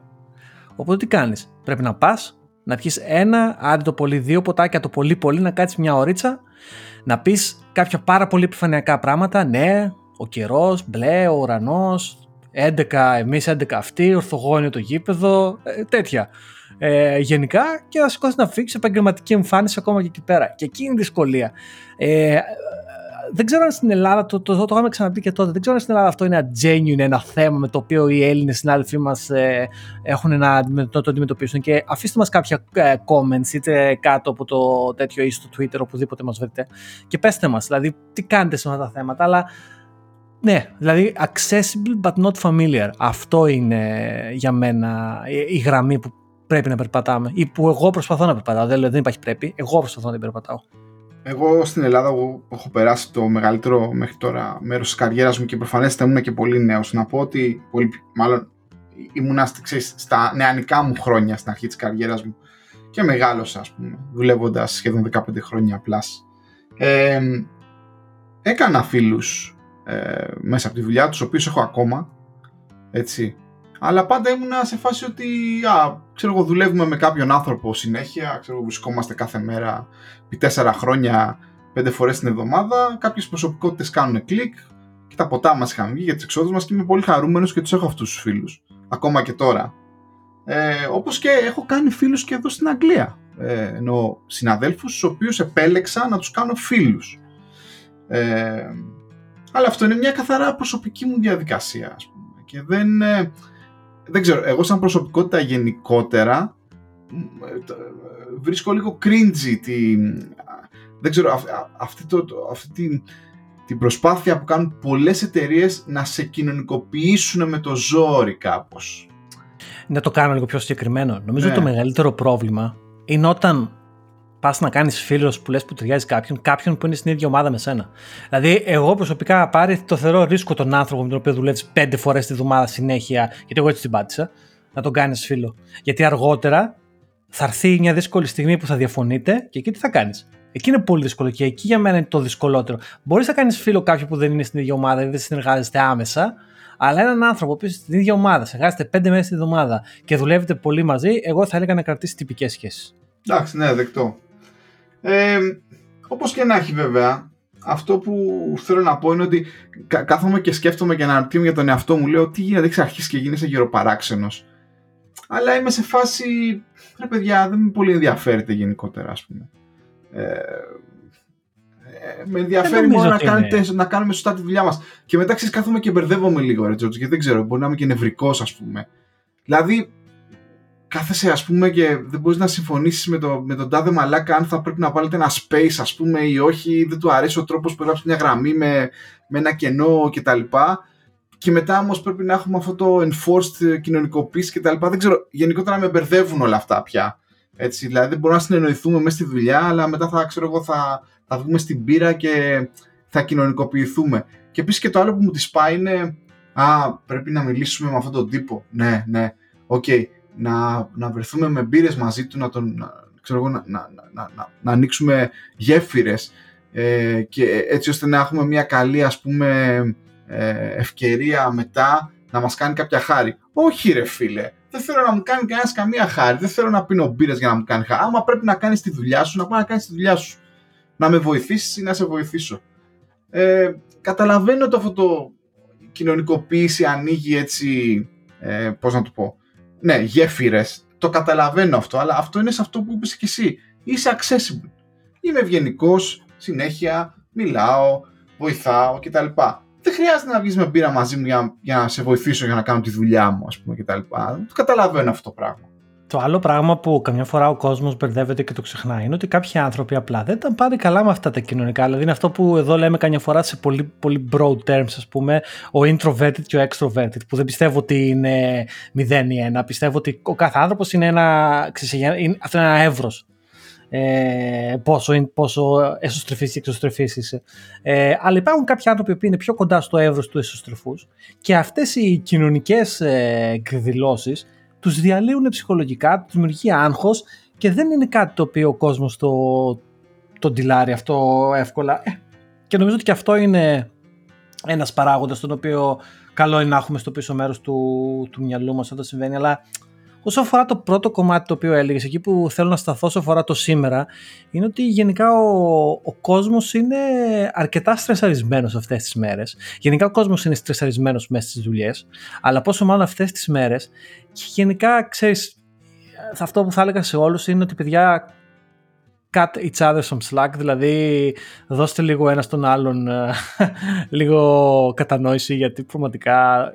Οπότε τι κάνεις; Πρέπει να πας, να πιεις ένα, άντε το πολύ δύο ποτάκια, το πολύ πολύ, να κάτσεις μια ωρίτσα, να πεις κάποια πάρα πολύ επιφανειακά πράγματα. Ναι, ο καιρός, μπλε, ο ουρανός, 11 εμείς, 11 αυτοί, ορθογώνιο το γήπεδο, ε, τέτοια. Ε, γενικά και να σηκώσεις να φύγεις επαγγελματική εμφάνιση ακόμα και εκεί πέρα. Και εκεί είναι η δυσκολία. Ε, δεν ξέρω αν στην Ελλάδα, το, το, το, το είχαμε ξαναπεί και τότε, δεν ξέρω αν στην Ελλάδα αυτό είναι ένα genuine, ένα θέμα με το οποίο οι Έλληνες συνάδελφοί μας ε, έχουν να, το, το αντιμετωπίσουν. Και αφήστε μας κάποια ε, comments, είτε κάτω από το τέτοιο ή στο Twitter, οπουδήποτε μας βρείτε, και πέστε μας, δηλαδή, τι κάνετε σε αυτά τα θέματα. Αλλά ναι, δηλαδή accessible but not familiar. Αυτό είναι για μένα η γραμμή που πρέπει να περπατάμε ή που εγώ προσπαθώ να περπατάω. Δεν, δεν υπάρχει πρέπει, εγώ προσπαθώ να την περπατάω. Εγώ στην Ελλάδα εγώ έχω περάσει το μεγαλύτερο μέχρι τώρα μέρος της καριέρας μου και προφανέστε ήμουν και πολύ νέος. Να πω ότι, πολύ, μάλλον ήμουν ξέρεις, στα νεανικά μου χρόνια στην αρχή της καριέρας μου και μεγάλωσα, ας πούμε, δουλεύοντας σχεδόν 15 χρόνια απλάς. Ε, έκανα φίλους ε, μέσα από τη δουλειά τους, οποίους έχω ακόμα, έτσι. Αλλά πάντα ήμουνα σε φάση ότι, α, ξέρω εγώ, δουλεύουμε με κάποιον άνθρωπο συνέχεια, ξέρω εγώ, βρισκόμαστε κάθε μέρα επί τέσσερα χρόνια, πέντε φορές την εβδομάδα, κάποιες προσωπικότητες κάνουν κλικ και τα ποτά μας είχαν βγει για τις εξόδους μας και είμαι πολύ χαρούμενος και τους έχω αυτούς τους φίλους, ακόμα και τώρα. Ε, όπως και έχω κάνει φίλους και εδώ στην Αγγλία, ε, ενώ συναδέλφους, τους οποίους επέλεξα να τους κάνω φίλους. Ε, αλλά αυτό είναι μια καθαρά προσωπική μου διαδικασία, ας πούμε. Και δεν, ε, δεν ξέρω, εγώ σαν προσωπικότητα γενικότερα ε, βρίσκω λίγο cringy τη, δεν ξέρω, αυτή, το, αυτή την, την προσπάθεια που κάνουν πολλές εταιρείες να σε κοινωνικοποιήσουν με το ζόρι κάπως. Να το κάνω λίγο πιο συγκεκριμένο. Νομίζω ναι. το μεγαλύτερο πρόβλημα είναι όταν πας να κάνεις φίλος που λες που ταιριάζει κάποιον, κάποιον που είναι στην ίδια ομάδα με σένα. Δηλαδή, εγώ προσωπικά πάρει το θεωρώ ρίσκο τον άνθρωπο με τον οποίο δουλεύεις πέντε φορές τη βδομάδα συνέχεια, γιατί εγώ έτσι την πάτησα, να τον κάνεις φίλο. Γιατί αργότερα θα έρθει μια δύσκολη στιγμή που θα διαφωνείτε και εκεί τι θα κάνεις. Εκεί είναι πολύ δύσκολο και εκεί για μένα είναι το δυσκολότερο. Μπορείς να κάνεις φίλο κάποιον που δεν είναι στην ίδια ομάδα ή δεν συνεργάζεστε άμεσα, αλλά έναν άνθρωπο που στην ίδια ομάδα, συνεργάζεστε πέντε μέρες τη βδομάδα και δουλεύετε πολύ μαζί, εγώ θα έλεγα να κρατήσει τυπικές σχέσεις. Εντάξει, ναι, δεκτό. Ε, όπως και να έχει βέβαια, αυτό που θέλω να πω είναι ότι κάθομαι και σκέφτομαι και αναρωτιέμαι για τον εαυτό μου. Λέω τι γίνεται, έχει αρχίσει και γίνεσαι γεροπαράξενος. Αλλά είμαι σε φάση, ρε παιδιά, δεν με πολύ ενδιαφέρεται γενικότερα, ας πούμε. Ε, ε με ενδιαφέρει μόνο να, κάνετε, να κάνουμε σωστά τη δουλειά μας. Και μετά ξέρει, κάθομαι και μπερδεύομαι λίγο, ρε Τζόρτζ, γιατί δεν ξέρω, μπορεί να είμαι και νευρικός, ας πούμε. Δηλαδή, κάθεσαι ας πούμε και δεν μπορείς να συμφωνήσεις με, το, με τον τάδε μαλάκα αν θα πρέπει να βάλετε ένα space ας πούμε ή όχι, δεν του αρέσει ο τρόπος που έγραψε μια γραμμή με, με ένα κενό κτλ. Και μετά όμως πρέπει να έχουμε αυτό το enforced κοινωνικοποίηση κτλ. Δεν ξέρω, γενικότερα με μπερδεύουν όλα αυτά πια. Έτσι, δηλαδή δεν μπορούμε να συνεννοηθούμε μέσα στη δουλειά, αλλά μετά θα, ξέρω εγώ, θα, θα βγούμε στην μπύρα και θα κοινωνικοποιηθούμε. Και επίσης και το άλλο που μου τη σπάει είναι, Α, πρέπει να μιλήσουμε με αυτόν τον τύπο. Ναι, ναι, OK. Okay να, να βρεθούμε με μπύρες μαζί του, να, τον, ξέρω να, να, να, να, να ανοίξουμε γέφυρες ε, και έτσι ώστε να έχουμε μια καλή ας πούμε ε, ευκαιρία μετά να μας κάνει κάποια χάρη. Όχι ρε φίλε, δεν θέλω να μου κάνει κανένας καμία χάρη, δεν θέλω να πίνω μπύρες για να μου κάνει χάρη. Άμα πρέπει να κάνεις τη δουλειά σου, να πάει να κάνεις τη δουλειά σου. Να με βοηθήσεις ή να σε βοηθήσω. Ε, καταλαβαίνω το αυτό το κοινωνικοποίηση ανοίγει έτσι, ε, πώς να το πω, ναι, γέφυρες. Το καταλαβαίνω αυτό, αλλά αυτό είναι σε αυτό που είπες και εσύ. Είσαι accessible. Είμαι ευγενικός, συνέχεια, μιλάω, βοηθάω κτλ. Δεν χρειάζεται να βγεις με πύρα μαζί μου για, για να σε βοηθήσω για να κάνω τη δουλειά μου, ας πούμε, κτλ. Το καταλαβαίνω αυτό το πράγμα. Το άλλο πράγμα που καμιά φορά ο κόσμος μπερδεύεται και το ξεχνάει είναι ότι κάποιοι άνθρωποι απλά δεν ήταν πάνε καλά με αυτά τα κοινωνικά. Δηλαδή είναι αυτό που εδώ λέμε καμιά φορά σε πολύ, πολύ broad terms, ας πούμε, ο introverted και ο extroverted, που δεν πιστεύω ότι είναι μηδέν ή ένα. Πιστεύω ότι ο κάθε άνθρωπος είναι ένα, είναι, αυτό είναι ένα εύρος. Ε, πόσο, πόσο εσωστρεφής και εξωστρεφής είσαι. Ε, αλλά υπάρχουν κάποιοι άνθρωποι που είναι πιο κοντά στο εύρος του εσωστρεφούς και αυτές οι κοινωνικές ε, εκδηλώσεις τους διαλύουν ψυχολογικά, τους δημιουργεί άγχος και δεν είναι κάτι το οποίο ο κόσμος το, το ντυλάρει αυτό εύκολα. Ε, και νομίζω ότι και αυτό είναι ένας παράγοντας τον οποίο καλό είναι να έχουμε στο πίσω μέρος του, του μυαλού μας όταν συμβαίνει, αλλά Όσο αφορά το πρώτο κομμάτι το οποίο έλεγες, εκεί που θέλω να σταθώ όσο αφορά το σήμερα, είναι ότι γενικά ο, ο κόσμος είναι αρκετά στρεσαρισμένος αυτές τις μέρες. Γενικά ο κόσμος είναι στρεσαρισμένος μέσα στις δουλειές, αλλά πόσο μάλλον αυτές τις μέρες. Και γενικά, ξέρεις, αυτό που θα έλεγα σε όλους είναι ότι παιδιά cut each other some slack, δηλαδή δώστε λίγο ένα στον άλλον ε, λίγο κατανόηση γιατί πραγματικά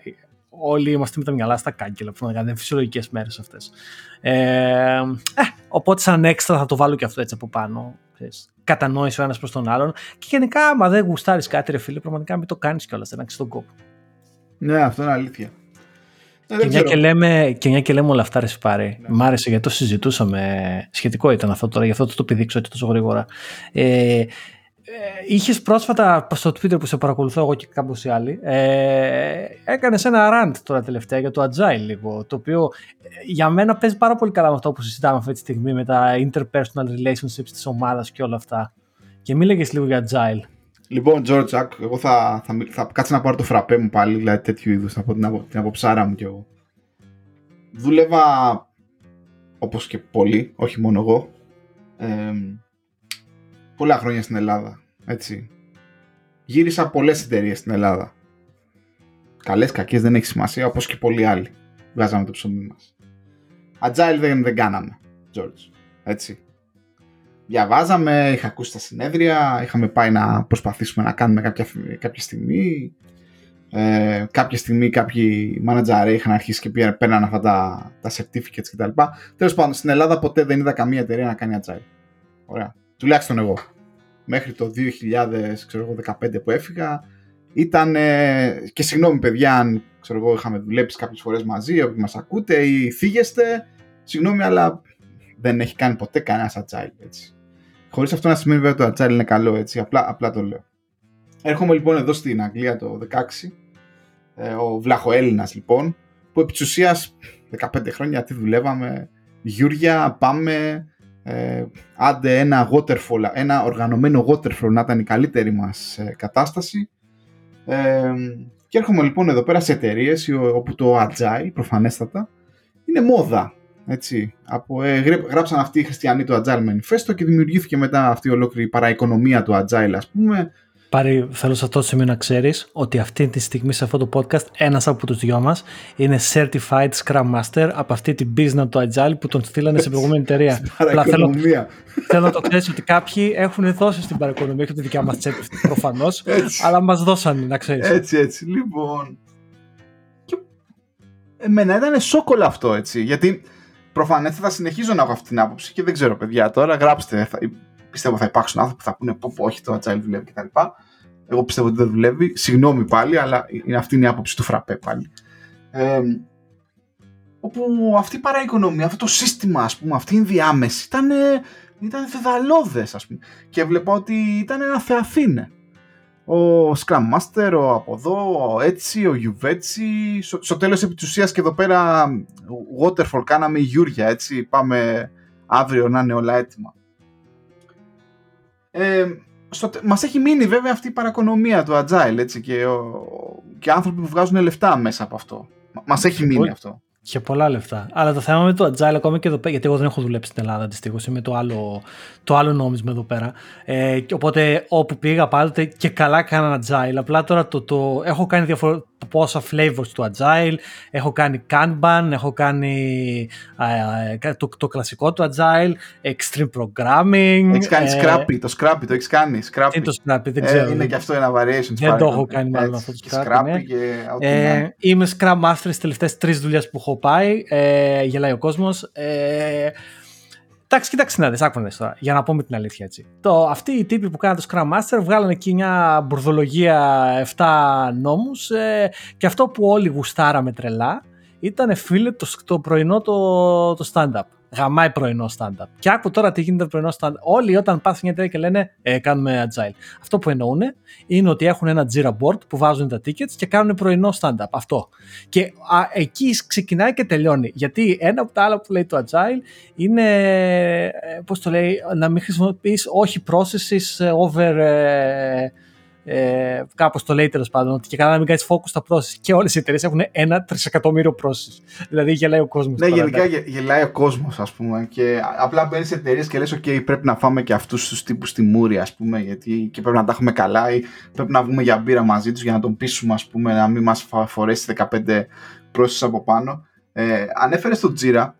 όλοι είμαστε με τα μυαλά στα κάγκελα που να είναι φυσιολογικές μέρες αυτές. Ε, ε, οπότε, σαν έξτρα θα το βάλω και αυτό έτσι από πάνω. Ξέρεις, κατανόηση ο ένας προς τον άλλον. Και γενικά, άμα δεν γουστάρεις κάτι, ρε φίλε, πραγματικά μην το κάνεις κιόλας. Δεν τον κόπο. Ναι, αυτό είναι αλήθεια. Ε, και, μια και, λέμε, και μια και λέμε όλα αυτά, ρε πάρει. Ναι. Μ' άρεσε γιατί το συζητούσαμε. Σχετικό ήταν αυτό τώρα, γι' αυτό το το πηδήξω έτσι τόσο γρήγορα. Ε, ε, Είχες πρόσφατα στο Twitter που σε παρακολουθώ εγώ και κάποιοι άλλοι, ε, έκανες ένα rant τώρα τελευταία για το Agile λίγο. Το οποίο ε, για μένα παίζει πάρα πολύ καλά με αυτό που συζητάμε αυτή τη στιγμή με τα interpersonal relationships της ομάδας και όλα αυτά. Και μίλαγε λίγο για Agile. Λοιπόν, George, εγώ θα, θα, θα, κάτσω να πάρω το φραπέ μου πάλι, δηλαδή τέτοιου είδους, να πω την, απο, την αποψάρα μου κι εγώ. Δούλευα όπως και πολλοί, όχι μόνο εγώ, ε, πολλά χρόνια στην Ελλάδα. Έτσι. Γύρισα πολλές εταιρείες στην Ελλάδα. Καλές, κακές δεν έχει σημασία, όπως και πολλοί άλλοι. Βγάζαμε το ψωμί μας. Agile δεν, δεν κάναμε, George. Έτσι. Διαβάζαμε, είχα ακούσει τα συνέδρια, είχαμε πάει να προσπαθήσουμε να κάνουμε κάποια, κάποια στιγμή. Ε, κάποια στιγμή κάποιοι manager είχαν αρχίσει και παίρναν αυτά τα, τα certificates κτλ. Τέλος πάντων, στην Ελλάδα ποτέ δεν είδα καμία εταιρεία να κάνει agile. Ωραία. Τουλάχιστον εγώ. Μέχρι το 2015 που έφυγα ήταν, και συγγνώμη παιδιά αν ξέρω εγώ, είχαμε δουλέψει κάποιες φορές μαζί, όποιοι μας ακούτε ή θίγεστε, συγγνώμη αλλά δεν έχει κάνει ποτέ κανένα agile έτσι. Χωρίς αυτό να σημαίνει βέβαια το agile είναι καλό έτσι, απλά, απλά το λέω. Έρχομαι λοιπόν εδώ στην Αγγλία το 16, ε, ο Βλαχοέλληνας λοιπόν, που επί 15 χρόνια τι δουλεύαμε, Γιούρια, πάμε, ε, άντε ένα waterfall, ένα οργανωμένο waterfall να ήταν η καλύτερη μας ε, κατάσταση. Ε, και έρχομαι λοιπόν εδώ πέρα σε εταιρείες όπου το agile προφανέστατα είναι μόδα. Έτσι, από, ε, γράψαν αυτοί οι χριστιανοί του Agile Manifesto και δημιουργήθηκε μετά αυτή η ολόκληρη παραοικονομία του Agile ας πούμε Πάρη, θέλω σε αυτό το σημείο να ξέρεις ότι αυτή τη στιγμή σε αυτό το podcast ένας από τους δυο μας είναι certified Scrum Master από αυτή την business του Agile που τον στείλανε σε προηγούμενη εταιρεία. θέλω, θέλω να το ξέρεις ότι κάποιοι έχουν δώσει στην παρακονομία και τη δικιά μας τσέπη προφανώς, αλλά μας δώσαν να ξέρεις. Έτσι, έτσι. Λοιπόν. Και εμένα ήταν σόκολα αυτό έτσι. Γιατί προφανές θα συνεχίζω να έχω αυτή την άποψη και δεν ξέρω, παιδιά, τώρα γράψτε. Θα, πιστεύω θα υπάρξουν άνθρωποι που θα πούνε πω, πω όχι το agile δουλεύει κτλ. Εγώ πιστεύω ότι δεν δουλεύει. Συγγνώμη πάλι, αλλά είναι αυτή είναι η άποψη του φραπέ πάλι. Ε, όπου αυτή η παραοικονομία, αυτό το σύστημα, ας πούμε, αυτή η διάμεση ήταν, ήταν θεδαλώδες, ας πούμε. Και βλέπω ότι ήταν ένα θεαθήνε. Ο Scrum Master, ο από εδώ, ο έτσι, ο Γιουβέτσι. Στο, στο τέλος επί της ουσίας και εδώ πέρα Waterfall κάναμε Γιούρια, έτσι. Πάμε αύριο να είναι όλα έτοιμα. Ε, στο, μας έχει μείνει βέβαια αυτή η παρακονομία του Agile έτσι, και, ο, και άνθρωποι που βγάζουν λεφτά μέσα από αυτό. Μας έχει μείνει αυτό. Και πολλά λεφτά. Αλλά το θέμα με το Agile ακόμα και εδώ πέρα, γιατί εγώ δεν έχω δουλέψει στην Ελλάδα δυστυχώ, είμαι το άλλο, το άλλο νόμισμα εδώ πέρα. Ε, οπότε όπου πήγα πάντοτε και καλά κάνα Agile. Απλά τώρα το, το, έχω κάνει διαφορετικά πόσα flavors του Agile, έχω κάνει Kanban, έχω κάνει το, το κλασικό του Agile, Extreme Programming. Έχεις κάνει ε, Scrappy, το Scrappy το έχεις κάνει. Scrappy. Είναι το Scrappy, δεν ξέρω. Ε, είναι και αυτό ένα variation. Δεν το έχω κάνει μάλλον αυτό το Scrappy. Scrappy ναι. και ε, είμαι Scrum Master στις τελευταίες τρεις δουλειές που έχω πάει, ε, γελάει ο κόσμος. Ε, Εντάξει, κοίταξε να δεις, άκου τώρα, για να πούμε την αλήθεια έτσι. Το, αυτοί οι τύποι που κάνουν το Scrum Master βγάλανε εκεί μια μπουρδολογία 7 νόμους ε, και αυτό που όλοι γουστάραμε τρελά ήταν φίλε το, το πρωινό το, το stand-up γαμάει πρωινό stand-up. Και άκου τώρα τι γίνεται πρωινό stand-up. Όλοι όταν πάθουν μια εταιρεία και λένε ε, κάνουμε agile. Αυτό που εννοούν είναι ότι έχουν ένα Jira board που βάζουν τα tickets και κάνουν πρωινό stand-up. Αυτό. Και α, εκεί ξεκινάει και τελειώνει. Γιατί ένα από τα άλλα που λέει το agile είναι, ε, πώς το λέει, να μην χρησιμοποιείς όχι processes over... Ε, ε, κάπως το λέει τέλος πάντων, ότι και καλά να μην κάνεις focus στα process. Και όλες οι εταιρείες έχουν ένα τρισεκατομμύριο process. Δηλαδή γελάει ο κόσμος. Ναι, γενικά γελάει ο κόσμος, ας πούμε. Και απλά μπαίνεις σε εταιρείες και λες: OK, πρέπει να φάμε και αυτούς τους τύπους στη μούρη, ας πούμε, γιατί και πρέπει να τα έχουμε καλά ή πρέπει να βγούμε για μπύρα μαζί τους για να τον πείσουμε, ας πούμε, να μην μας φορέσει 15 process από πάνω. Ε, Ανέφερες το Jira.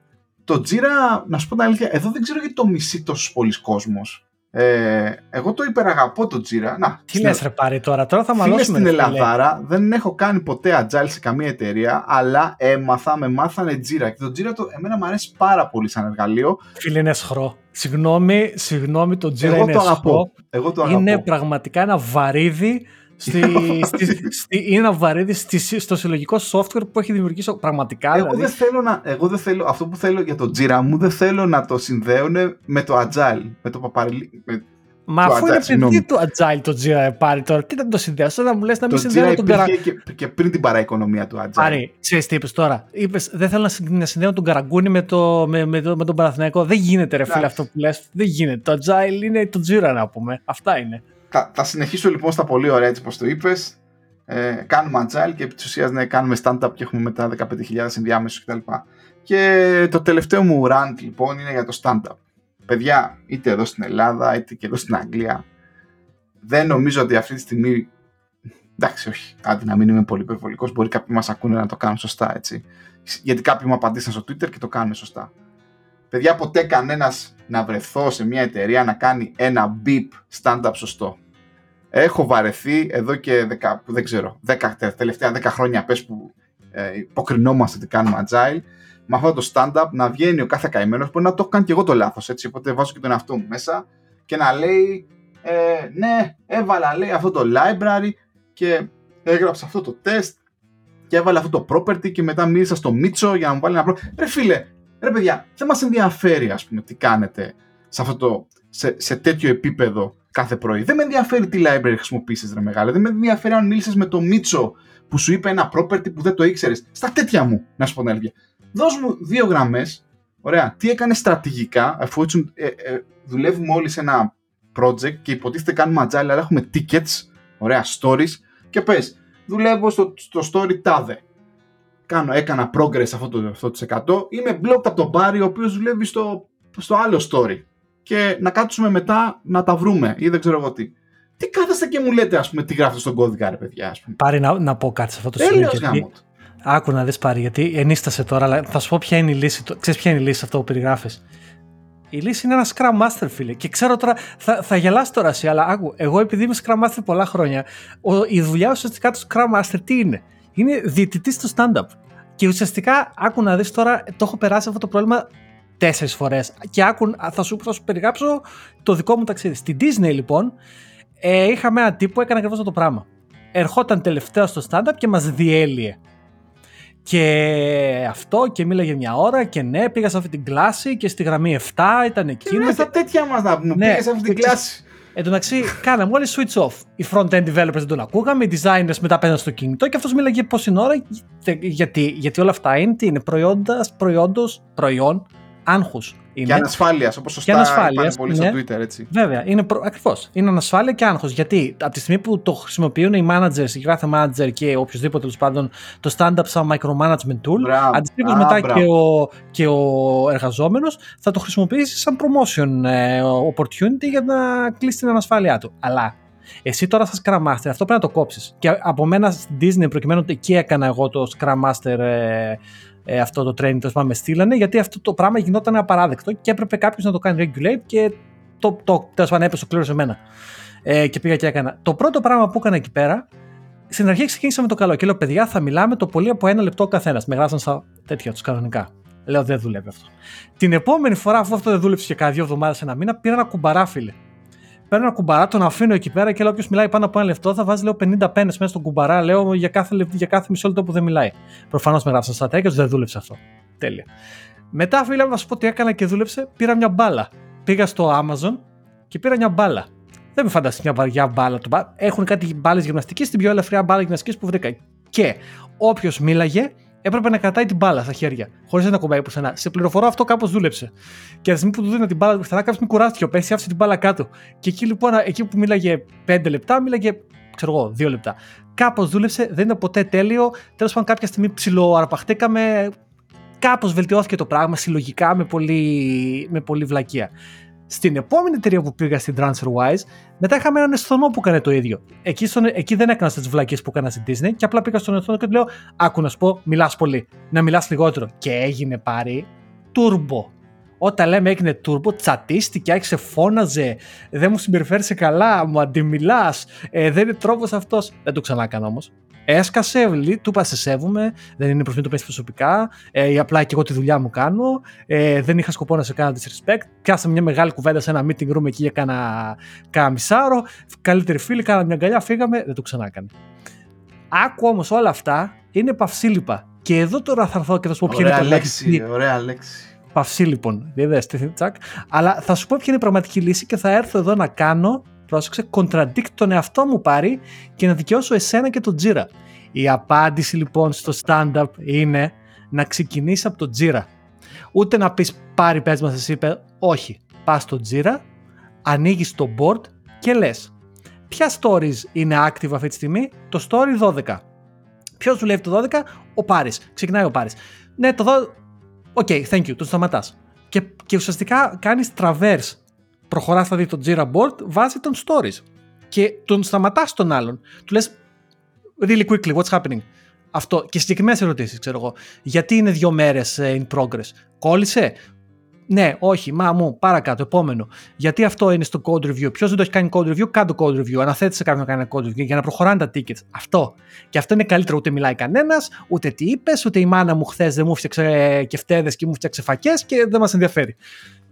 Το Jira, να σου πω την αλήθεια, εδώ δεν ξέρω γιατί το μισεί τόσος πολλοί κόσμος. Ε, εγώ το υπεραγαπώ το Jira. Να, Τι λες ρε πάρει τώρα, τώρα θα μαλώσουμε. στην Ελλάδα, δεν έχω κάνει ποτέ agile σε καμία εταιρεία, αλλά έμαθα, με μάθανε Jira. Και το Jira το, εμένα μου αρέσει πάρα πολύ σαν εργαλείο. Φίλε είναι σχρό. Συγγνώμη, συγγνώμη, το Jira Εγώ είναι το αγαπώ. Εγώ το αγαπώ. Είναι πραγματικά ένα βαρύδι Στη, στη, στη, είναι ένα βαρύδι στη, στο συλλογικό software που έχει δημιουργήσει πραγματικά. Εγώ, δηλαδή. δεν θέλω να, εγώ δεν θέλω, αυτό που θέλω για το Jira μου δεν θέλω να το συνδέουν με το Agile, με το παπαριλί, Μα αφού agile, είναι παιδί του Agile το Jira πάρει τώρα, τι θα το συνδυάσω, να μου λες να μην συνδέω τον Καραγκούνι. Και, και πριν την παραοικονομία του Agile. Πάρει, ξέρεις τι είπες τώρα; Είπες, δεν θέλω να συνδέω τον Καραγκούνι με, το, με, με, το, με τον Παναθηναϊκό. Δεν γίνεται ρε φίλε αυτό που λες. Δεν γίνεται. Το Agile είναι το Jira να πούμε. Αυτά είναι. Θα, θα συνεχίσω λοιπόν στα πολύ ωραία έτσι όπως το είπες. Ε, κάνουμε agile και επί της ουσίας ναι, κάνουμε stand-up και έχουμε μετά 15.000 ενδιάμεσους κτλ. Και το τελευταίο μου rant λοιπόν είναι για το stand-up. Παιδιά, είτε εδώ στην Ελλάδα είτε και εδώ στην Αγγλία, δεν νομίζω ότι αυτή τη στιγμή Εντάξει, όχι. Άντε να μην είμαι πολύ υπερβολικός. Μπορεί κάποιοι μας ακούνε να το κάνουν σωστά, έτσι. Γιατί κάποιοι μου απαντήσαν στο Twitter και το κάνουν σωστά. Παιδιά, ποτέ κανένας να βρεθώ σε μια εταιρεία να κάνει ένα beep stand-up σωστό. Έχω βαρεθεί εδώ και δεκα, δεν ξέρω, δεκα, τελευταία 10 χρόνια πες που ε, υποκρινόμαστε ότι κάνουμε agile, με αυτό το stand-up να βγαίνει ο κάθε καημένος, μπορεί να το κάνει και εγώ το λάθος, έτσι, οπότε βάζω και τον εαυτό μου μέσα και να λέει, ε, ναι, έβαλα λέει αυτό το library και έγραψα αυτό το test και έβαλα αυτό το property και μετά μίλησα στο Μίτσο για να μου βάλει ένα property. Ρε φίλε, ρε παιδιά, δεν μας ενδιαφέρει ας πούμε τι κάνετε σε, αυτό το, σε, σε τέτοιο επίπεδο κάθε πρωί. Δεν με ενδιαφέρει τι library χρησιμοποιήσεις ρε μεγάλε. Δεν με ενδιαφέρει αν μίλησες με το Μίτσο που σου είπε ένα property που δεν το ήξερες. Στα τέτοια μου, να σου πω την αλήθεια. Δώσ' μου δύο γραμμές, ωραία, τι έκανε στρατηγικά, αφού έτσι ε, ε, δουλεύουμε όλοι σε ένα project και υποτίθεται κάνουμε agile, αλλά έχουμε tickets, ωραία, stories και πες, δουλεύω στο, στο story τάδε. κάνω, έκανα progress αυτό το, αυτό το 100, είμαι blocked από τον Barry ο οποίος δουλεύει στο, στο άλλο story και να κάτσουμε μετά να τα βρούμε ή δεν ξέρω εγώ τι. Τι κάθεστε και μου λέτε, ας πούμε, τι γράφετε στον κώδικα, ρε παιδιά, ας πούμε. Πάρει να, να πω κάτι σε αυτό το σημείο. Γιατί... Άκου να δεις πάρει, γιατί ενίστασε τώρα, αλλά θα σου πω ποια είναι η λύση. Ξέρεις ποια είναι η λύση αυτό που περιγράφεις. Η λύση είναι ένας Scrum Master, φίλε. Και ξέρω τώρα, θα, θα γελάσει τώρα εσύ, αλλά άκου, εγώ επειδή είμαι Scrum Master πολλά χρόνια, ο, η δουλειά ουσιαστικά του Scrum Master τι είναι; Είναι διαιτητής στο stand-up. Και ουσιαστικά, άκου να δεις τώρα, το έχω περάσει αυτό το πρόβλημα τέσσερις φορές. Και άκου, θα σου, θα σου περιγράψω το δικό μου ταξίδι. Στην Disney, λοιπόν, ε, είχαμε ένα τύπο που έκανε ακριβώς αυτό το πράγμα. Ερχόταν τελευταίο στο stand-up και μας διέλυε. Και αυτό και μίλαγε μια ώρα και ναι, πήγα σε αυτή την κλάση και στη γραμμή 7 ήταν εκείνο. Και ναι, στα τέτοια μας να πούμε. Ναι, πήγα σε αυτή την κλάση. Εν τω μεταξύ, κάναμε όλοι switch off. Οι front-end developers δεν τον ακούγαμε, οι designers μετά παίρναν στο κινητό και αυτός μίλαγε πόση ώρα. Γιατί, γιατί όλα αυτά είναι, είναι προϊόντα, προϊόντος, προϊόν άγχου. Είναι. Και ανασφάλειας, όπως σωστά και ανασφάλειας, πολύ στο Twitter, έτσι. Βέβαια, είναι προ... ακριβώς. Είναι ανασφάλεια και άγχος. Γιατί από τη στιγμή που το χρησιμοποιούν οι managers, η κάθε manager και οποιοδήποτε τέλος πάντων το stand-up σαν micromanagement tool, αντιστοίχω μετά και ο, και ο εργαζόμενος θα το χρησιμοποιήσεις σαν promotion ε, opportunity για να κλείσει την ανασφάλειά του. Αλλά εσύ τώρα σαν Scrum Master, αυτό πρέπει να το κόψεις. Και από μένα στην Disney, προκειμένου ότι εκεί έκανα εγώ το Scrum Master ε, ε, αυτό το training, το με στείλανε, γιατί αυτό το πράγμα γινόταν απαράδεκτο και έπρεπε κάποιος να το κάνει regulate και το, το τέλος πάντων έπεσε κλήρος σε μένα. Ε, και πήγα και έκανα. Το πρώτο πράγμα που έκανα εκεί πέρα, στην αρχή ξεκίνησα με το καλό και λέω: Παιδιά, θα μιλάμε το πολύ από ένα λεπτό ο καθένας. Με γράψαν στα τέτοια τους κανονικά. Λέω: Δεν δουλεύει αυτό. Την επόμενη φορά, αφού αυτό δεν δούλεψε και κάνα δύο εβδομάδες, ένα μήνα, πήρα ένα κουμπαρά, φίλε. Παίρνω ένα κουμπαρά, τον αφήνω εκεί πέρα και λέω: Όποιος μιλάει πάνω από ένα λεπτό θα βάζει λέω 50 πένες μέσα στον κουμπαρά, λέω για κάθε, για κάθε μισό λεπτό που δεν μιλάει. Προφανώς με γράψαν στα τέτοια, δεν δούλεψε αυτό. Τέλεια. Μετά, φίλε, να σου πω τι έκανα και δούλεψε, πήρα μια μπάλα. Πήγα στο Amazon και πήρα μια μπάλα. Δεν με φανταστείς μια βαριά μπάλα. Έχουν κάτι μπάλες γυμναστικής στην πιο ελαφριά μπάλα γυμναστικής που βρήκα. Και όποιος μίλαγε, έπρεπε να κρατάει την μπάλα στα χέρια, χωρίς να κουμπάει πουθενά. Σε πληροφορώ αυτό κάπως δούλεψε. Και τη στιγμή που του δίνω την μπάλα πουθενά, κάποιο με κουράστηκε. Ο Πέση άφησε την μπάλα κάτω. Και εκεί λοιπόν, εκεί που μίλαγε 5 λεπτά, μίλαγε, ξέρω εγώ, 2 λεπτά. Κάπως δούλεψε, δεν ήταν ποτέ τέλειο. Τέλος πάντων, κάποια στιγμή ψιλοαρπαχτήκαμε. Κάπως βελτιώθηκε το πράγμα συλλογικά με πολύ, με πολύ βλακεία. Στην επόμενη εταιρεία που πήγα στην TransferWise, μετά είχαμε έναν εσθονό που έκανε το ίδιο. Εκεί, στον, εκεί δεν έκανα τις βλακίες που έκανα στην Disney και απλά πήγα στον εσθονό και του λέω: Άκου να σου πω, μιλάς πολύ. Να μιλάς λιγότερο. Και έγινε πάρει turbo. Όταν λέμε έγινε turbo, τσατίστηκε, άρχισε, φώναζε, δεν μου συμπεριφέρει καλά, μου αντιμιλάς, ε, δεν είναι τρόπος αυτός. Δεν το ξανά έκανα όμως. Έσκασε, του είπα σε σέβομαι, δεν είναι προς το πέσει προσωπικά, ε, απλά και εγώ τη δουλειά μου κάνω, ε, δεν είχα σκοπό να σε κάνω disrespect. Πιάσαμε μια μεγάλη κουβέντα σε ένα meeting room εκεί για κάνα, κάνα μισάρο, καλύτερη φίλη, κάναμε μια αγκαλιά, φύγαμε, δεν το ξανά έκανε. Άκου όμως όλα αυτά είναι παυσίλιπα. Και εδώ τώρα θα έρθω και θα σου πω ποια είναι η πραγματική λέξη. Ωραία λέξη. Παυσίλιπον, δεν τσακ. Αλλά θα σου πω ποια είναι η πραγματική λύση και θα έρθω εδώ να κάνω πρόσεξε, contradict τον εαυτό μου πάρει και να δικαιώσω εσένα και τον Τζίρα. Η απάντηση λοιπόν στο stand-up είναι να ξεκινήσεις από τον Τζίρα. Ούτε να πεις πάρει πες μας εσύ, είπε, όχι. Πας στο Τζίρα, ανοίγεις το board και λες ποια stories είναι active αυτή τη στιγμή, το story 12. Ποιος δουλεύει το 12, ο Πάρης. Ξεκινάει ο Πάρης. Ναι, το 12. OK, okay, thank you, το σταματάς. Και, και ουσιαστικά κάνεις traverse προχωράς δηλαδή το Jira board βάσει των stories. Και τον σταματάς τον άλλον. Του λες, really quickly, what's happening; Αυτό. Και συγκεκριμένες ερωτήσεις, ξέρω εγώ. Γιατί είναι δύο μέρες ε, in progress; Κόλλησε; Ναι, όχι, μα μου, παρακάτω, επόμενο. Γιατί αυτό είναι στο code review; Ποιος δεν το έχει κάνει code review, κάτω code review. Ανάθεσε σε κάποιον να κάνει code review για να προχωράνε τα tickets. Αυτό. Και αυτό είναι καλύτερο. Ούτε μιλάει κανένας, ούτε τι είπες, ούτε η μάνα μου χθες δεν μου φτιάξε κεφτέδες και μου φτιάξε φακές και δεν μας ενδιαφέρει.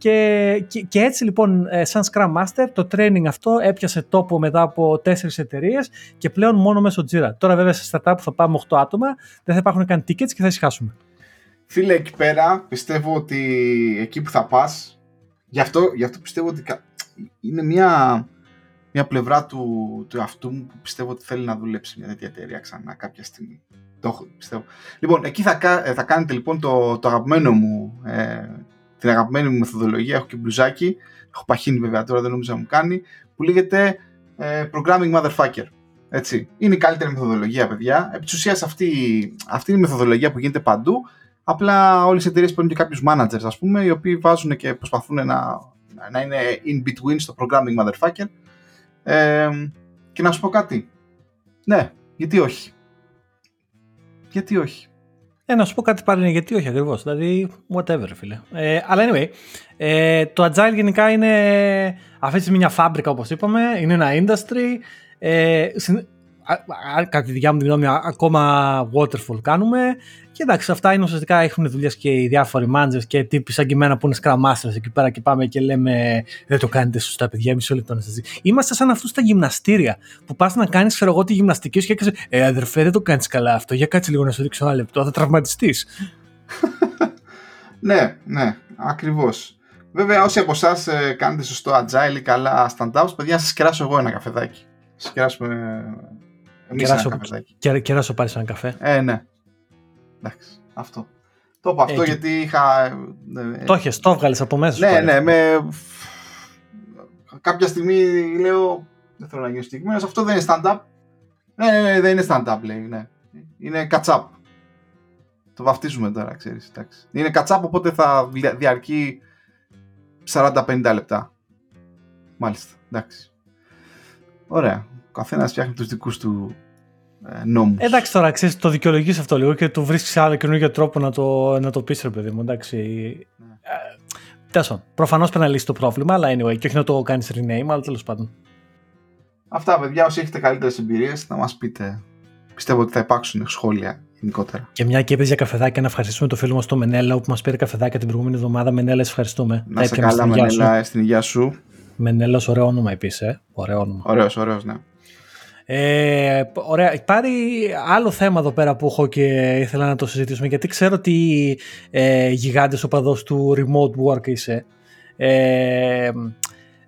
Και, και, έτσι λοιπόν, ε, σαν Scrum Master, το training αυτό έπιασε τόπο μετά από τέσσερις εταιρείες και πλέον μόνο μέσω Jira. Τώρα, βέβαια, σε startup που θα πάμε 8 άτομα, δεν θα υπάρχουν καν tickets και θα ησυχάσουμε. Φίλε, εκεί πέρα πιστεύω ότι εκεί που θα πας, γι, αυτό, γι' αυτό πιστεύω ότι είναι μια, μια πλευρά του, του εαυτού μου που πιστεύω ότι θέλει να δουλέψει μια τέτοια εταιρεία ξανά κάποια στιγμή. Το έχω, πιστεύω. Λοιπόν, εκεί θα, ε, θα κάνετε λοιπόν το, το αγαπημένο μου ε, την αγαπημένη μου μεθοδολογία, έχω και μπλουζάκι, έχω παχύνει βέβαια τώρα, δεν νομίζω να μου κάνει, που λέγεται ε, Programming Motherfucker. Έτσι. Είναι η καλύτερη μεθοδολογία, παιδιά. Επί της ουσίας αυτή, αυτή είναι η μεθοδολογία που γίνεται παντού. Απλά όλες οι εταιρείες παίρνουν και κάποιους managers, ας πούμε, οι οποίοι βάζουν και προσπαθούν να, να είναι in between στο programming motherfucker. Ε, και να σου πω κάτι. Ναι, γιατί όχι. Γιατί όχι. Ε, να σου πω κάτι πάλι, γιατί όχι ακριβώς. Δηλαδή, whatever, φίλε. Ε, αλλά anyway, ε, το agile γενικά είναι αυτή τη στιγμή μια φάμπρικα, όπως είπαμε. Είναι ένα industry. Ε, κατά τη δικιά μου τη γνώμη, ακόμα waterfall κάνουμε. Και εντάξει, αυτά είναι ουσιαστικά έχουν δουλειές και οι διάφοροι managers και τύποι σαν και εμένα που είναι scrum masters εκεί πέρα και πάμε και λέμε Δεν το κάνετε σωστά, παιδιά, μισό λεπτό να σας δει. Είμαστε σαν αυτούς στα γυμναστήρια που πας να κάνεις, ξέρω εγώ, τη γυμναστική σου και έκανε Ε, αδερφέ, δεν το κάνεις καλά αυτό. Για κάτσε λίγο να σου δείξω ένα λεπτό, θα τραυματιστείς. ναι, ναι, ακριβώς. Βέβαια, όσοι από εσάς ε, κάνετε σωστό agile ή καλά stand-ups, παιδιά, σας κεράσω εγώ ένα καφεδάκι. Σας κεράσουμε εμείς ένα καφεδάκι. Κεράσω πάλι ένα καφέ. Ε, ναι. Εντάξει, αυτό. Το είπα αυτό γιατί είχα... Ε, το έχεις, το έβγαλες από μέσα Ναι, ναι, με... Κάποια στιγμή λέω, δεν θέλω να γίνω συγκεκριμένος, αυτό δεν είναι stand-up. Ναι, ναι, ναι, δεν είναι stand-up λέει, ναι. Είναι catch-up. Το βαφτίζουμε τώρα, ξέρεις. Εντάξει. Είναι catch-up, οπότε θα διαρκεί 40-50 λεπτά. Μάλιστα, εντάξει. Ωραία. Ο καθένας φτιάχνει τους δικούς του ε, νόμους. Εντάξει τώρα, ξέρεις, το δικαιολογείς αυτό λίγο και του βρίσκεις άλλο καινούργιο τρόπο να το, να το πεις ρε παιδί μου, εντάξει. Ναι. Ε, Τέλος προφανώς πρέπει να λύσεις το πρόβλημα, αλλά anyway, και όχι να το κάνεις rename, αλλά τέλος πάντων. Αυτά παιδιά, όσοι έχετε καλύτερες εμπειρίες, να μας πείτε. Πιστεύω ότι θα υπάρξουν σχόλια γενικότερα. Και μια και έπαιζε για καφεδάκια, να ευχαριστούμε το φίλο μας το Μενέλα που μας πήρε καφεδάκια την προηγούμενη εβδομάδα. Μενέλα, ευχαριστούμε. Να σε καλά, Μενέλα, στην υγεία σου. Μενέλας, ωραίο όνομα επίση. Ε. Ωραίο όνομα. Ωραίος, ωραίος, ναι. Ε, ωραία, πάρει άλλο θέμα εδώ πέρα που έχω και ήθελα να το συζητήσουμε γιατί ξέρω ότι ε, γιγάντες οπαδός του remote work είσαι. Ε,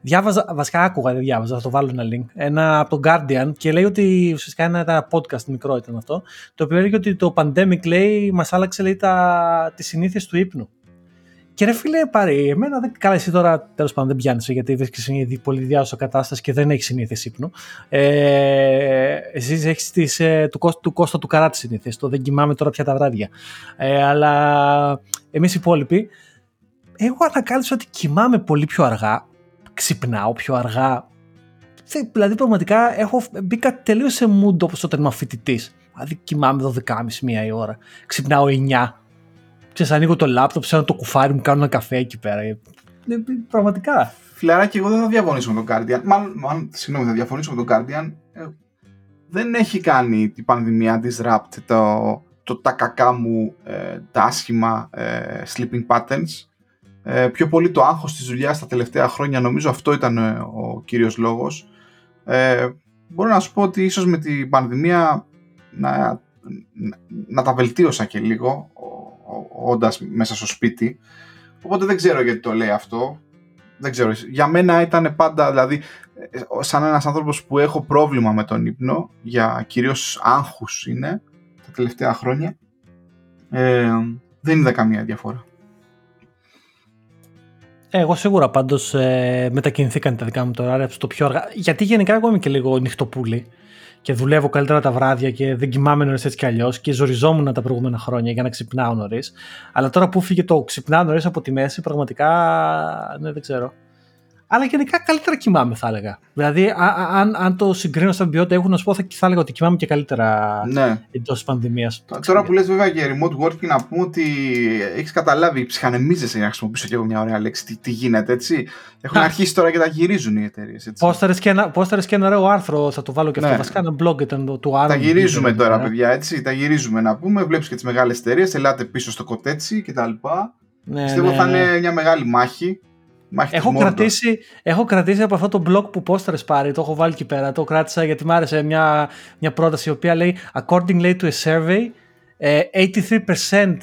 διάβαζα, βασικά άκουγα, δεν διάβαζα, θα το βάλω ένα link, ένα από τον Guardian και λέει ότι ουσιαστικά ένα podcast μικρό ήταν αυτό, το οποίο έλεγε ότι το pandemic λέει μας άλλαξε λέει τα, τις συνήθειες του ύπνου. Και ρε φίλε, πάρει, εμένα δεν. Καλά, εσύ τώρα τέλος πάντων δεν πιάνει γιατί βρίσκει ήδη πολύ διάσωση κατάσταση και δεν έχεις συνήθειε ύπνου. Ε, εσύ έχεις ε, του, του Κώστα του Καρά τη συνήθειε. Το δεν κοιμάμαι τώρα πια τα βράδια. Ε, αλλά εμείς οι υπόλοιποι, εγώ ανακάλυψα ότι κοιμάμαι πολύ πιο αργά. Ξυπνάω πιο αργά. Δηλαδή, πραγματικά έχω μπήκα τελείως σε mood όπως όταν είμαι φοιτητής. Δηλαδή, κοιμάμαι 12.30 μία η ώρα. Ξυπνάω 9 ξέρεις, ανοίγω το λάπτοπ, ψάχνω το κουφάρι μου, κάνω ένα καφέ εκεί πέρα. Ε, πραγματικά. Φιλαράκι, εγώ δεν θα διαφωνήσω με τον Guardian. Μάλλον, μάλλον συγγνώμη, θα διαφωνήσω με τον Guardian. Ε, δεν έχει κάνει την πανδημία disrupt το, το τα κακά μου, ε, τα άσχημα ε, sleeping patterns. Ε, πιο πολύ το άγχος της δουλειάς τα τελευταία χρόνια, νομίζω αυτό ήταν ε, ο κύριος λόγος. Ε, μπορώ να σου πω ότι ίσως με την πανδημία να, να, να τα βελτίωσα και λίγο όντας μέσα στο σπίτι. Οπότε δεν ξέρω γιατί το λέει αυτό. Δεν ξέρω. Για μένα ήταν πάντα, δηλαδή, σαν ένας άνθρωπος που έχω πρόβλημα με τον ύπνο, για κυρίως άγχους είναι, τα τελευταία χρόνια, ε, δεν είδα καμία διαφορά. Ε, εγώ σίγουρα πάντως ε, μετακινηθήκαν τα δικά μου τώρα στο πιο αργά. Γιατί γενικά εγώ είμαι και λίγο νυχτοπούλη και δουλεύω καλύτερα τα βράδια και δεν κοιμάμαι νωρίς έτσι κι αλλιώς και ζοριζόμουν τα προηγούμενα χρόνια για να ξυπνάω νωρίς. Αλλά τώρα που φύγε το ξυπνάω νωρίς από τη μέση, πραγματικά ναι, δεν ξέρω. Αλλά γενικά καλύτερα κοιμάμαι, θα έλεγα. Δηλαδή, αν, αν το συγκρίνω σαν ποιότητα, έχω να σου πω, θα, θα έλεγα ότι κοιμάμαι και καλύτερα ναι. εντός της πανδημίας. Τώρα που λες, βέβαια, για remote working, να πούμε ότι έχεις καταλάβει, ψυχανεμίζεσαι για να χρησιμοποιήσω και εγώ μια ωραία λέξη. Τι, τι γίνεται, έτσι. Έχουν αρχίσει τώρα και τα γυρίζουν οι εταιρείες. Πόσταρε και, ένα ωραίο άρθρο, θα το βάλω και αυτό. Ναι. Βασικά ένα blog ήταν του άρθρου. Τα γυρίζουμε τώρα, παιδιά, έτσι. Τα γυρίζουμε να πούμε. Βλέπεις και τις μεγάλες εταιρείες, ελάτε πίσω στο κοτέτσι κτλ. Ναι, Πιστεύω ναι, θα ναι. είναι μια μεγάλη μάχη έχω κρατήσει, έχω κρατήσει από αυτό το blog που πόσταρες πάρει, το έχω βάλει εκεί πέρα, το κράτησα γιατί μου άρεσε μια, μια πρόταση η οποία λέει According to a survey, 83% ε,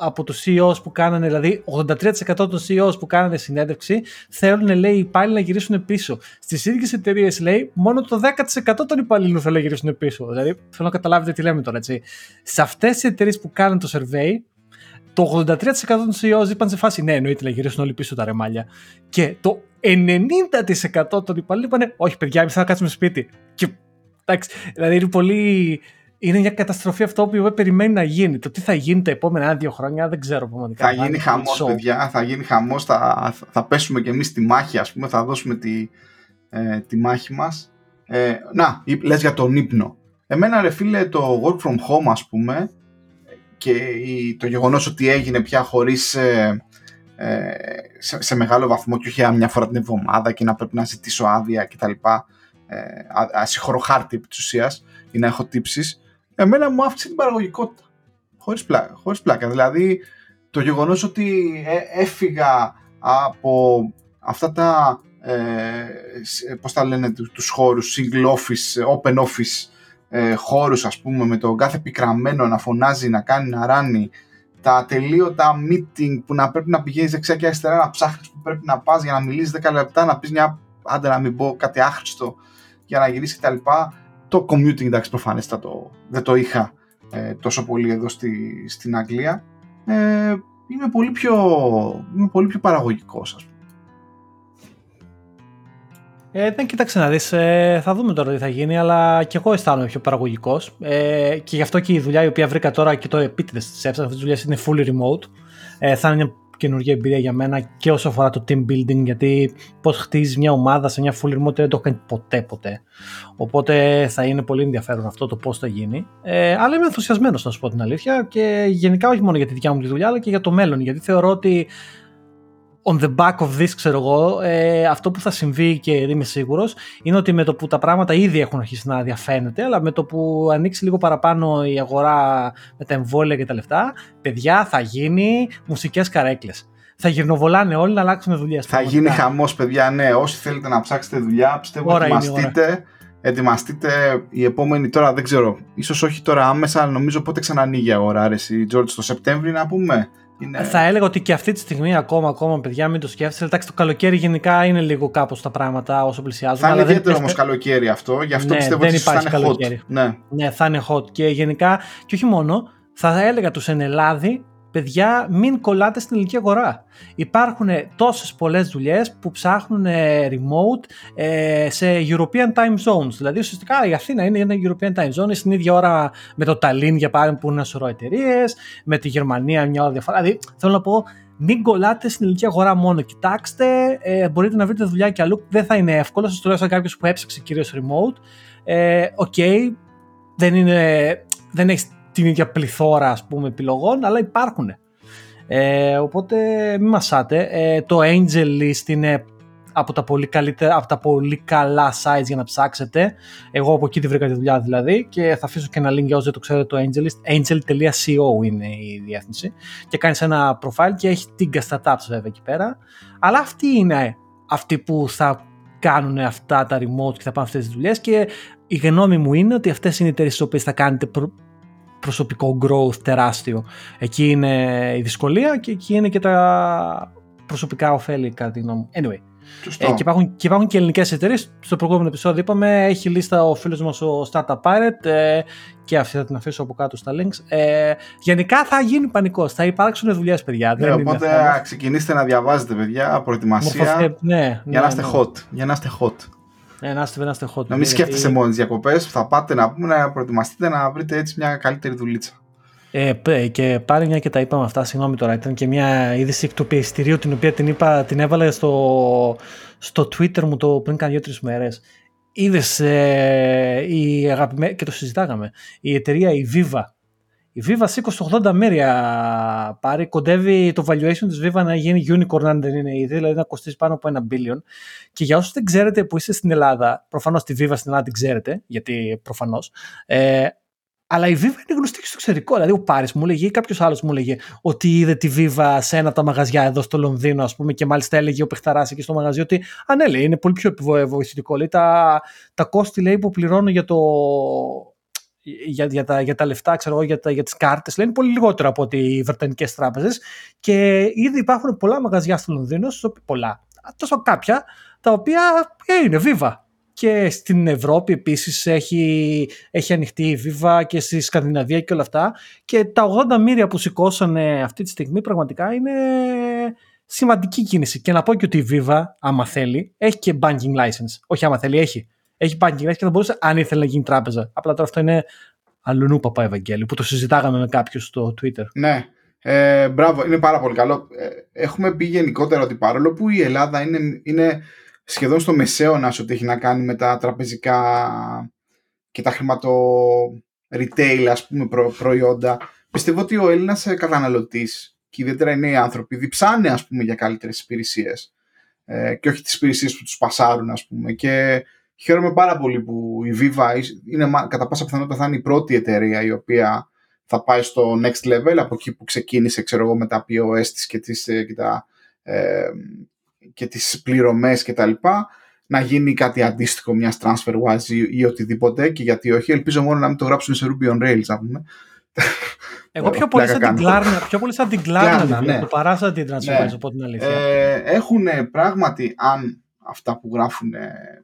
από τους CEOs που κάνανε, δηλαδή 83% των CEOs που κάνανε συνέντευξη θέλουν λέει οι υπάλληλοι να γυρίσουν πίσω. Στις ίδιες εταιρείες λέει μόνο το 10% των υπαλλήλων θέλουν να γυρίσουν πίσω. Δηλαδή θέλω να καταλάβετε τι λέμε τώρα έτσι. Σε αυτές τις εταιρείες που κάνουν το survey το 83% των CEOs είπαν σε φάση ναι, εννοείται να γυρίσουν όλοι πίσω τα ρεμάλια. Και το 90% των υπαλλήλων είπαν όχι, παιδιά, εμείς θα κάτσουμε σπίτι. Και Εντάξει, δηλαδή είναι πολύ. Είναι μια καταστροφή αυτό που περιμένει να γίνει. Το τι θα γίνει τα επόμενα δύο χρόνια δεν ξέρω πραγματικά. Θα γίνει χαμός, παιδιά. Θα γίνει χαμός. Θα, θα πέσουμε κι εμείς στη μάχη, ας πούμε. Θα δώσουμε τη, ε, τη μάχη μας. Ε, να, λες για τον ύπνο. Εμένα ρε φίλε το work from home ας πούμε και το γεγονός ότι έγινε πια χωρίς ε, ε, σε, σε, μεγάλο βαθμό και όχι μια φορά την εβδομάδα και να πρέπει να ζητήσω άδεια κτλ. Ε, ασύχωρο χάρτη επί της ουσίας ή να έχω τύψεις εμένα μου άφησε την παραγωγικότητα χωρίς πλάκα, χωρίς πλάκα. δηλαδή το γεγονός ότι ε, έφυγα από αυτά τα ε, πώς τα λένε τους χώρους single office, open office ε, χώρους ας πούμε με τον κάθε πικραμένο να φωνάζει, να κάνει, να ράνει τα ατελείωτα meeting που να πρέπει να πηγαίνεις δεξιά και αριστερά να ψάχνεις που πρέπει να πας για να μιλήσεις 10 λεπτά να πεις μια άντε να μην πω κάτι άχρηστο για να γυρίσεις κτλ. Το commuting εντάξει προφανέστατο δεν το είχα ε, τόσο πολύ εδώ στη, στην Αγγλία ε, είμαι πολύ πιο, είμαι πολύ πιο παραγωγικός ας πούμε. Ε, δεν κοίταξε να δεις, ε, θα δούμε τώρα τι θα γίνει, αλλά και εγώ αισθάνομαι πιο παραγωγικός ε, και γι' αυτό και η δουλειά η οποία βρήκα τώρα και το επίτηδες της έψα, αυτή τη δουλειά είναι fully remote. Ε, θα είναι μια καινούργια εμπειρία για μένα και όσο αφορά το team building, γιατί πώς χτίζεις μια ομάδα σε μια full remote δεν το έχω κάνει ποτέ ποτέ. Οπότε θα είναι πολύ ενδιαφέρον αυτό το πώς θα γίνει. Ε, αλλά είμαι ενθουσιασμένος, να σου πω την αλήθεια, και γενικά όχι μόνο για τη δικιά μου τη δουλειά, αλλά και για το μέλλον. Γιατί θεωρώ ότι on the back of this, ξέρω εγώ, ε, αυτό που θα συμβεί και είμαι σίγουρος είναι ότι με το που τα πράγματα ήδη έχουν αρχίσει να διαφαίνεται, αλλά με το που ανοίξει λίγο παραπάνω η αγορά με τα εμβόλια και τα λεφτά, παιδιά θα γίνει μουσικές καρέκλες. Θα γυρνοβολάνε όλοι να αλλάξουν δουλειές. Θα γίνει χαμός, παιδιά. Ναι, όσοι θέλετε να ψάξετε δουλειά, πιστεύω ότι ετοιμαστείτε. Ετοιμαστείτε η επόμενη τώρα, δεν ξέρω, ίσως όχι τώρα άμεσα, αλλά νομίζω πότε ξανανοίγει η αγορά, αρέσει, George, το Σεπτέμβρη να πούμε. Είναι... Θα έλεγα ότι και αυτή τη στιγμή ακόμα, ακόμα παιδιά, μην το σκέφτεσαι. Εντάξει, το καλοκαίρι γενικά είναι λίγο κάπως τα πράγματα όσο πλησιάζουν. Θα είναι ιδιαίτερο όμως καλοκαίρι αυτό, γι' αυτό ναι, πιστεύω δεν ότι θα είναι καλοκαίρι. hot. Ναι. ναι, θα είναι hot. Και γενικά, και όχι μόνο, θα έλεγα τους εν Ελλάδη παιδιά μην κολλάτε στην ελληνική αγορά. Υπάρχουν τόσες πολλές δουλειές που ψάχνουν ε, remote ε, σε European time zones. Δηλαδή ουσιαστικά η Αθήνα είναι ένα European time zone, στην ίδια ώρα με το Tallinn για παράδειγμα που είναι ένα σωρό εταιρείες, με τη Γερμανία μια ώρα διαφορά. Δηλαδή θέλω να πω μην κολλάτε στην ελληνική αγορά μόνο. Κοιτάξτε, ε, μπορείτε να βρείτε δουλειά και αλλού. Δεν θα είναι εύκολο. Σας το λέω σαν κάποιος που έψαξε κυρίως remote. OK, ε, δεν, είναι, δεν έχεις την ίδια πληθώρα ας πούμε επιλογών, αλλά υπάρχουν. Ε, οπότε μην μασάτε. Ε, το Angel List είναι από τα, πολύ καλύτερα, από τα πολύ καλά sites για να ψάξετε. Εγώ από εκεί τη βρήκα τη δουλειά δηλαδή και θα αφήσω και ένα link για όσοι δεν το ξέρετε το AngelList. Angel.co είναι η διεύθυνση και κάνεις ένα profile και έχει την startups βέβαια εκεί πέρα. Αλλά αυτοί είναι αυτοί που θα κάνουν αυτά τα remote και θα πάνε αυτές τις δουλειές και η γνώμη μου είναι ότι αυτές είναι οι εταιρείες στις οποίες θα κάνετε προσωπικό growth τεράστιο. Εκεί είναι η δυσκολία και εκεί είναι και τα προσωπικά ωφέλη κατά τη γνώμη μου. Anyway. Ε, και, υπάρχουν, και υπάρχουν και ελληνικές εταιρείες. Στο προηγούμενο επεισόδιο είπαμε, έχει λίστα ο φίλος μας ο Startup Pirate ε, και αυτή θα την αφήσω από κάτω στα links. Ε, γενικά θα γίνει πανικός. Θα υπάρξουν δουλειές, παιδιά. Ναι, οπότε ξεκινήστε να διαβάζετε, παιδιά, προετοιμασία. Μορφωθέ, ναι, για, να ναι, ναι. hot, για να είστε hot. Ε, να είστε, να είστε hot. Να μην σκέφτεστε μόνο τις διακοπές. Θα πάτε να πούμε να προετοιμαστείτε να βρείτε έτσι μια καλύτερη δουλίτσα. Ε, και πάλι μια και τα είπαμε αυτά, συγγνώμη τώρα, ήταν και μια είδηση του πιεστηρίου την οποία την, είπα, την έβαλε στο, στο Twitter μου το πριν κάνα δύο-τρεις μέρες. Είδες ε, και το συζητάγαμε. Η εταιρεία η Viva η Viva σήκωσε 80 μέρια πάρει. Κοντεύει το valuation της Viva να γίνει unicorn αν δεν είναι ήδη, δηλαδή να κοστίσει πάνω από ένα billion. Και για όσους δεν ξέρετε που είστε στην Ελλάδα, προφανώς τη Viva στην Ελλάδα την ξέρετε, γιατί προφανώς, ε, αλλά η Viva είναι γνωστή και στο εξωτερικό. Δηλαδή, ο Πάρης μου έλεγε ή κάποιος άλλος μου έλεγε ότι είδε τη Viva σε ένα από τα μαγαζιά εδώ στο Λονδίνο, ας πούμε, και μάλιστα έλεγε ο Πεχταρά εκεί στο μαγαζί ότι αν ναι, είναι πολύ πιο βοηθητικό. Λέει τα, τα κόστη λέει, που πληρώνω για το, για, για, τα, για τα λεφτά, ξέρω εγώ, για, τα, για τις κάρτες, λένε πολύ λιγότερο από ότι οι βρετανικές τράπεζες και ήδη υπάρχουν πολλά μαγαζιά στο Λονδίνο, πολλά, τόσο κάποια, τα οποία ε, είναι βίβα. Και στην Ευρώπη επίσης έχει, έχει ανοιχτεί η Viva και στη Σκανδιναβία και όλα αυτά και τα 80 μοίρια που σηκώσανε αυτή τη στιγμή πραγματικά είναι σημαντική κίνηση. Και να πω και ότι η Viva, άμα θέλει, έχει και banking license. Όχι άμα θέλει, έχει Έχει banking rights και θα μπορούσε αν ήθελε να γίνει τράπεζα. Απλά τώρα αυτό είναι αλλουνού παπά Ευαγγέλιο που το συζητάγαμε με κάποιους στο Twitter. Ναι. Ε, μπράβο, είναι πάρα πολύ καλό. Ε, έχουμε πει γενικότερα ότι παρόλο που η Ελλάδα είναι, είναι σχεδόν στο μεσαίωνα ό,τι έχει να κάνει με τα τραπεζικά και τα χρηματο retail ας πούμε προϊόντα πιστεύω ότι ο Έλληνας καταναλωτής και ιδιαίτερα οι νέοι άνθρωποι διψάνε ας πούμε για καλύτερες υπηρεσίες ε, και όχι τις υπηρεσίες που τους πασάρουν ας πούμε και χαίρομαι πάρα πολύ που η Viva είναι κατά πάσα πιθανότητα θα είναι η πρώτη εταιρεία η οποία θα πάει στο next level από εκεί που ξεκίνησε ξέρω εγώ με τα POS της και, τις, ε, και, τα, ε, και τις πληρωμές και τα λοιπά να γίνει κάτι αντίστοιχο μια TransferWise ή, ή οτιδήποτε και γιατί όχι ελπίζω μόνο να μην το γράψουν σε Ruby on Rails να πούμε εγώ πιο πολύ, σαν την Klarna, πιο πολύ σαν την Klarna ναι. το παρά σαν την TransferWise ναι. από την αλήθεια ε, έχουν πράγματι αν αυτά που γράφουν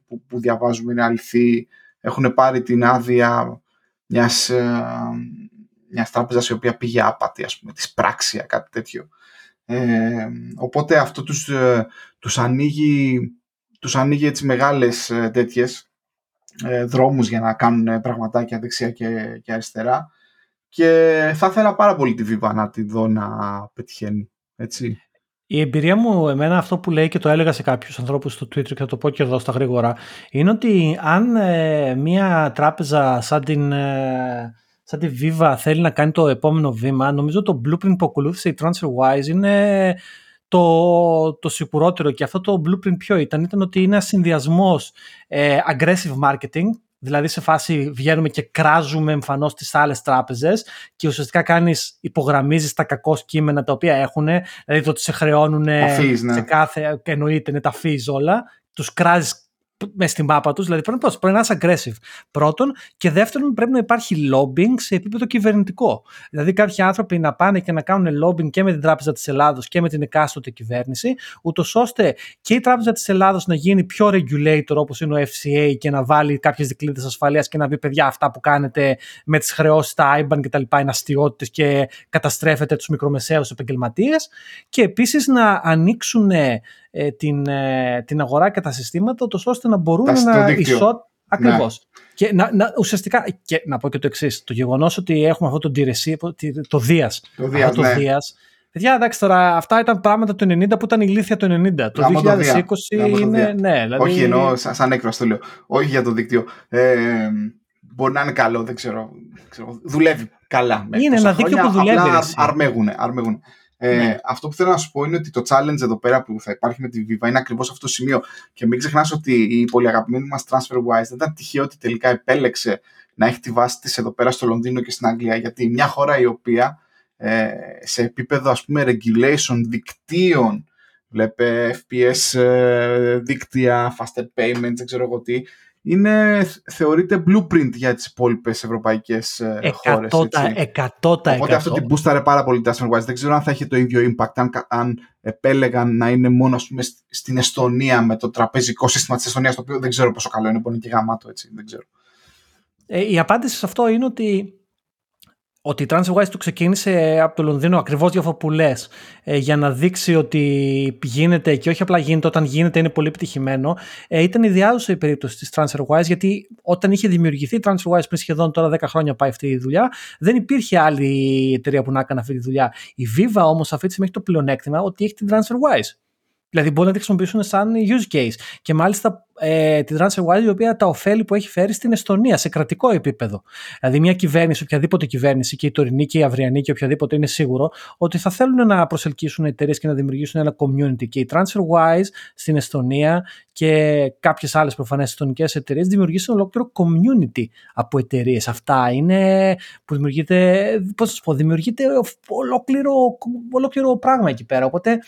που, που διαβάζουμε είναι αληθή έχουν πάρει την άδεια μιας, ε, μιας τράπεζας η οποία πήγε άπατη ας πούμε της πράξια κάτι τέτοιο ε, οπότε αυτό τους, ε, τους ανοίγει τους ανοίγει έτσι μεγάλες ε, τέτοιες ε, δρόμους για να κάνουν πραγματάκια δεξιά και, και αριστερά και θα ήθελα πάρα πολύ τη Viva να τη δω να πετυχαίνει. Έτσι. Η εμπειρία μου, εμένα αυτό που λέει και το έλεγα σε κάποιους ανθρώπους στο Twitter και θα το πω και εδώ στα γρήγορα, είναι ότι αν ε, μια τράπεζα σαν την, ε, σαν τη Viva θέλει να κάνει το επόμενο βήμα, νομίζω το blueprint που ακολούθησε η TransferWise είναι το, το σιγουρότερο. Και αυτό το blueprint ποιο ήταν, ήταν ότι είναι ένα συνδυασμός ε, aggressive marketing, δηλαδή σε φάση βγαίνουμε και κράζουμε εμφανώς τις άλλες τράπεζες και ουσιαστικά κάνεις, υπογραμμίζεις τα κακό κείμενα τα οποία έχουν, δηλαδή το ότι σε χρεώνουν fees, ναι. σε κάθε, εννοείται είναι τα fees όλα, τους κράζεις μες στη μάπα τους. Δηλαδή πρέπει, πρέπει να είσαι aggressive. Πρώτον. Και δεύτερον, πρέπει να υπάρχει lobbying σε επίπεδο κυβερνητικό. Δηλαδή, κάποιοι άνθρωποι να πάνε και να κάνουν lobbying και με την Τράπεζα της Ελλάδος και με την εκάστοτε κυβέρνηση, ούτως ώστε και η Τράπεζα της Ελλάδος να γίνει πιο regulator όπως είναι ο FCA και να βάλει κάποιες δικλείδες ασφαλείας και να πει: Παιδιά, αυτά που κάνετε με τις χρεώσεις, τα IBAN κτλ. είναι αστείωτες και καταστρέφετε τους μικρομεσαίους επαγγελματίες. Και επίσης να ανοίξουν ε, την, ε, την αγορά και τα συστήματα, τόσο ώστε να μπορούν να ισό... Ακριβώ. Ναι. Και να, να, ουσιαστικά, και να πω και το εξής: το γεγονός ότι έχουμε αυτό το DRC, το Δίας. Το Δίας. Ναι. Παιδιά, εντάξει τώρα, αυτά ήταν πράγματα του 90 που ήταν ηλίθεια του 90. Το 2020 είναι. Ναι, δηλαδή... Όχι, εννοώ σαν έκφραση το λέω. Όχι για το δίκτυο. Ε, μπορεί να είναι καλό, δεν ξέρω. ξέρω δουλεύει καλά. Είναι ένα δίκτυο που δουλεύει. Απλά αρμέγουν. Ε, ναι. Αυτό που θέλω να σου πω είναι ότι το challenge εδώ πέρα που θα υπάρχει με τη Viva είναι ακριβώς αυτό το σημείο. Και μην ξεχνάς ότι η πολύ αγαπημένη μας TransferWise δεν ήταν τυχαίο ότι τελικά επέλεξε να έχει τη βάση της εδώ πέρα στο Λονδίνο και στην Αγγλία. Γιατί μια χώρα η οποία ε, σε επίπεδο ας πούμε regulation δικτύων βλέπε FPS ε, δίκτυα, faster payments, δεν ξέρω εγώ τι, είναι, θεωρείται blueprint για τις υπόλοιπες ευρωπαϊκές ε, χώρες. Εκατότα, Οπότε αυτό την μπούσταρε πάρα πολύ τα Wise. Δεν ξέρω αν θα έχει το ίδιο impact αν, αν επέλεγαν να είναι μόνο ας πούμε, στην Εστονία με το τραπεζικό σύστημα της Εστονίας, το οποίο δεν ξέρω πόσο καλό είναι, που είναι και γαμάτο έτσι, δεν ξέρω. Ε, η απάντηση σε αυτό είναι ότι ότι η TransferWise του ξεκίνησε από το Λονδίνο ακριβώς για αυτό που λες, ε, για να δείξει ότι γίνεται και όχι απλά γίνεται, όταν γίνεται είναι πολύ επιτυχημένο. Ε, ήταν ιδιάζουσα η περίπτωση της TransferWise γιατί όταν είχε δημιουργηθεί η TransferWise πριν σχεδόν τώρα 10 χρόνια πάει αυτή η δουλειά, δεν υπήρχε άλλη εταιρεία που να έκανε αυτή τη δουλειά. Η Viva όμως αυτή τη στιγμή έχει το πλεονέκτημα ότι έχει την TransferWise. Δηλαδή μπορεί να τη χρησιμοποιήσουν σαν use case. Και μάλιστα ε, τη TransferWise η οποία τα ωφέλη που έχει φέρει στην Εστονία σε κρατικό επίπεδο. Δηλαδή μια κυβέρνηση, οποιαδήποτε κυβέρνηση και η τωρινή και η αυριανή και οποιαδήποτε είναι σίγουρο ότι θα θέλουν να προσελκύσουν εταιρείες και να δημιουργήσουν ένα community. Και η TransferWise στην Εστονία και κάποιες άλλες προφανές εστονικές εταιρείες δημιουργήσαν ολόκληρο community από εταιρείες. Αυτά είναι που δημιουργείται, πώς θα πω, δημιουργείται ολόκληρο, ολόκληρο πράγμα εκεί πέρα. Οπότε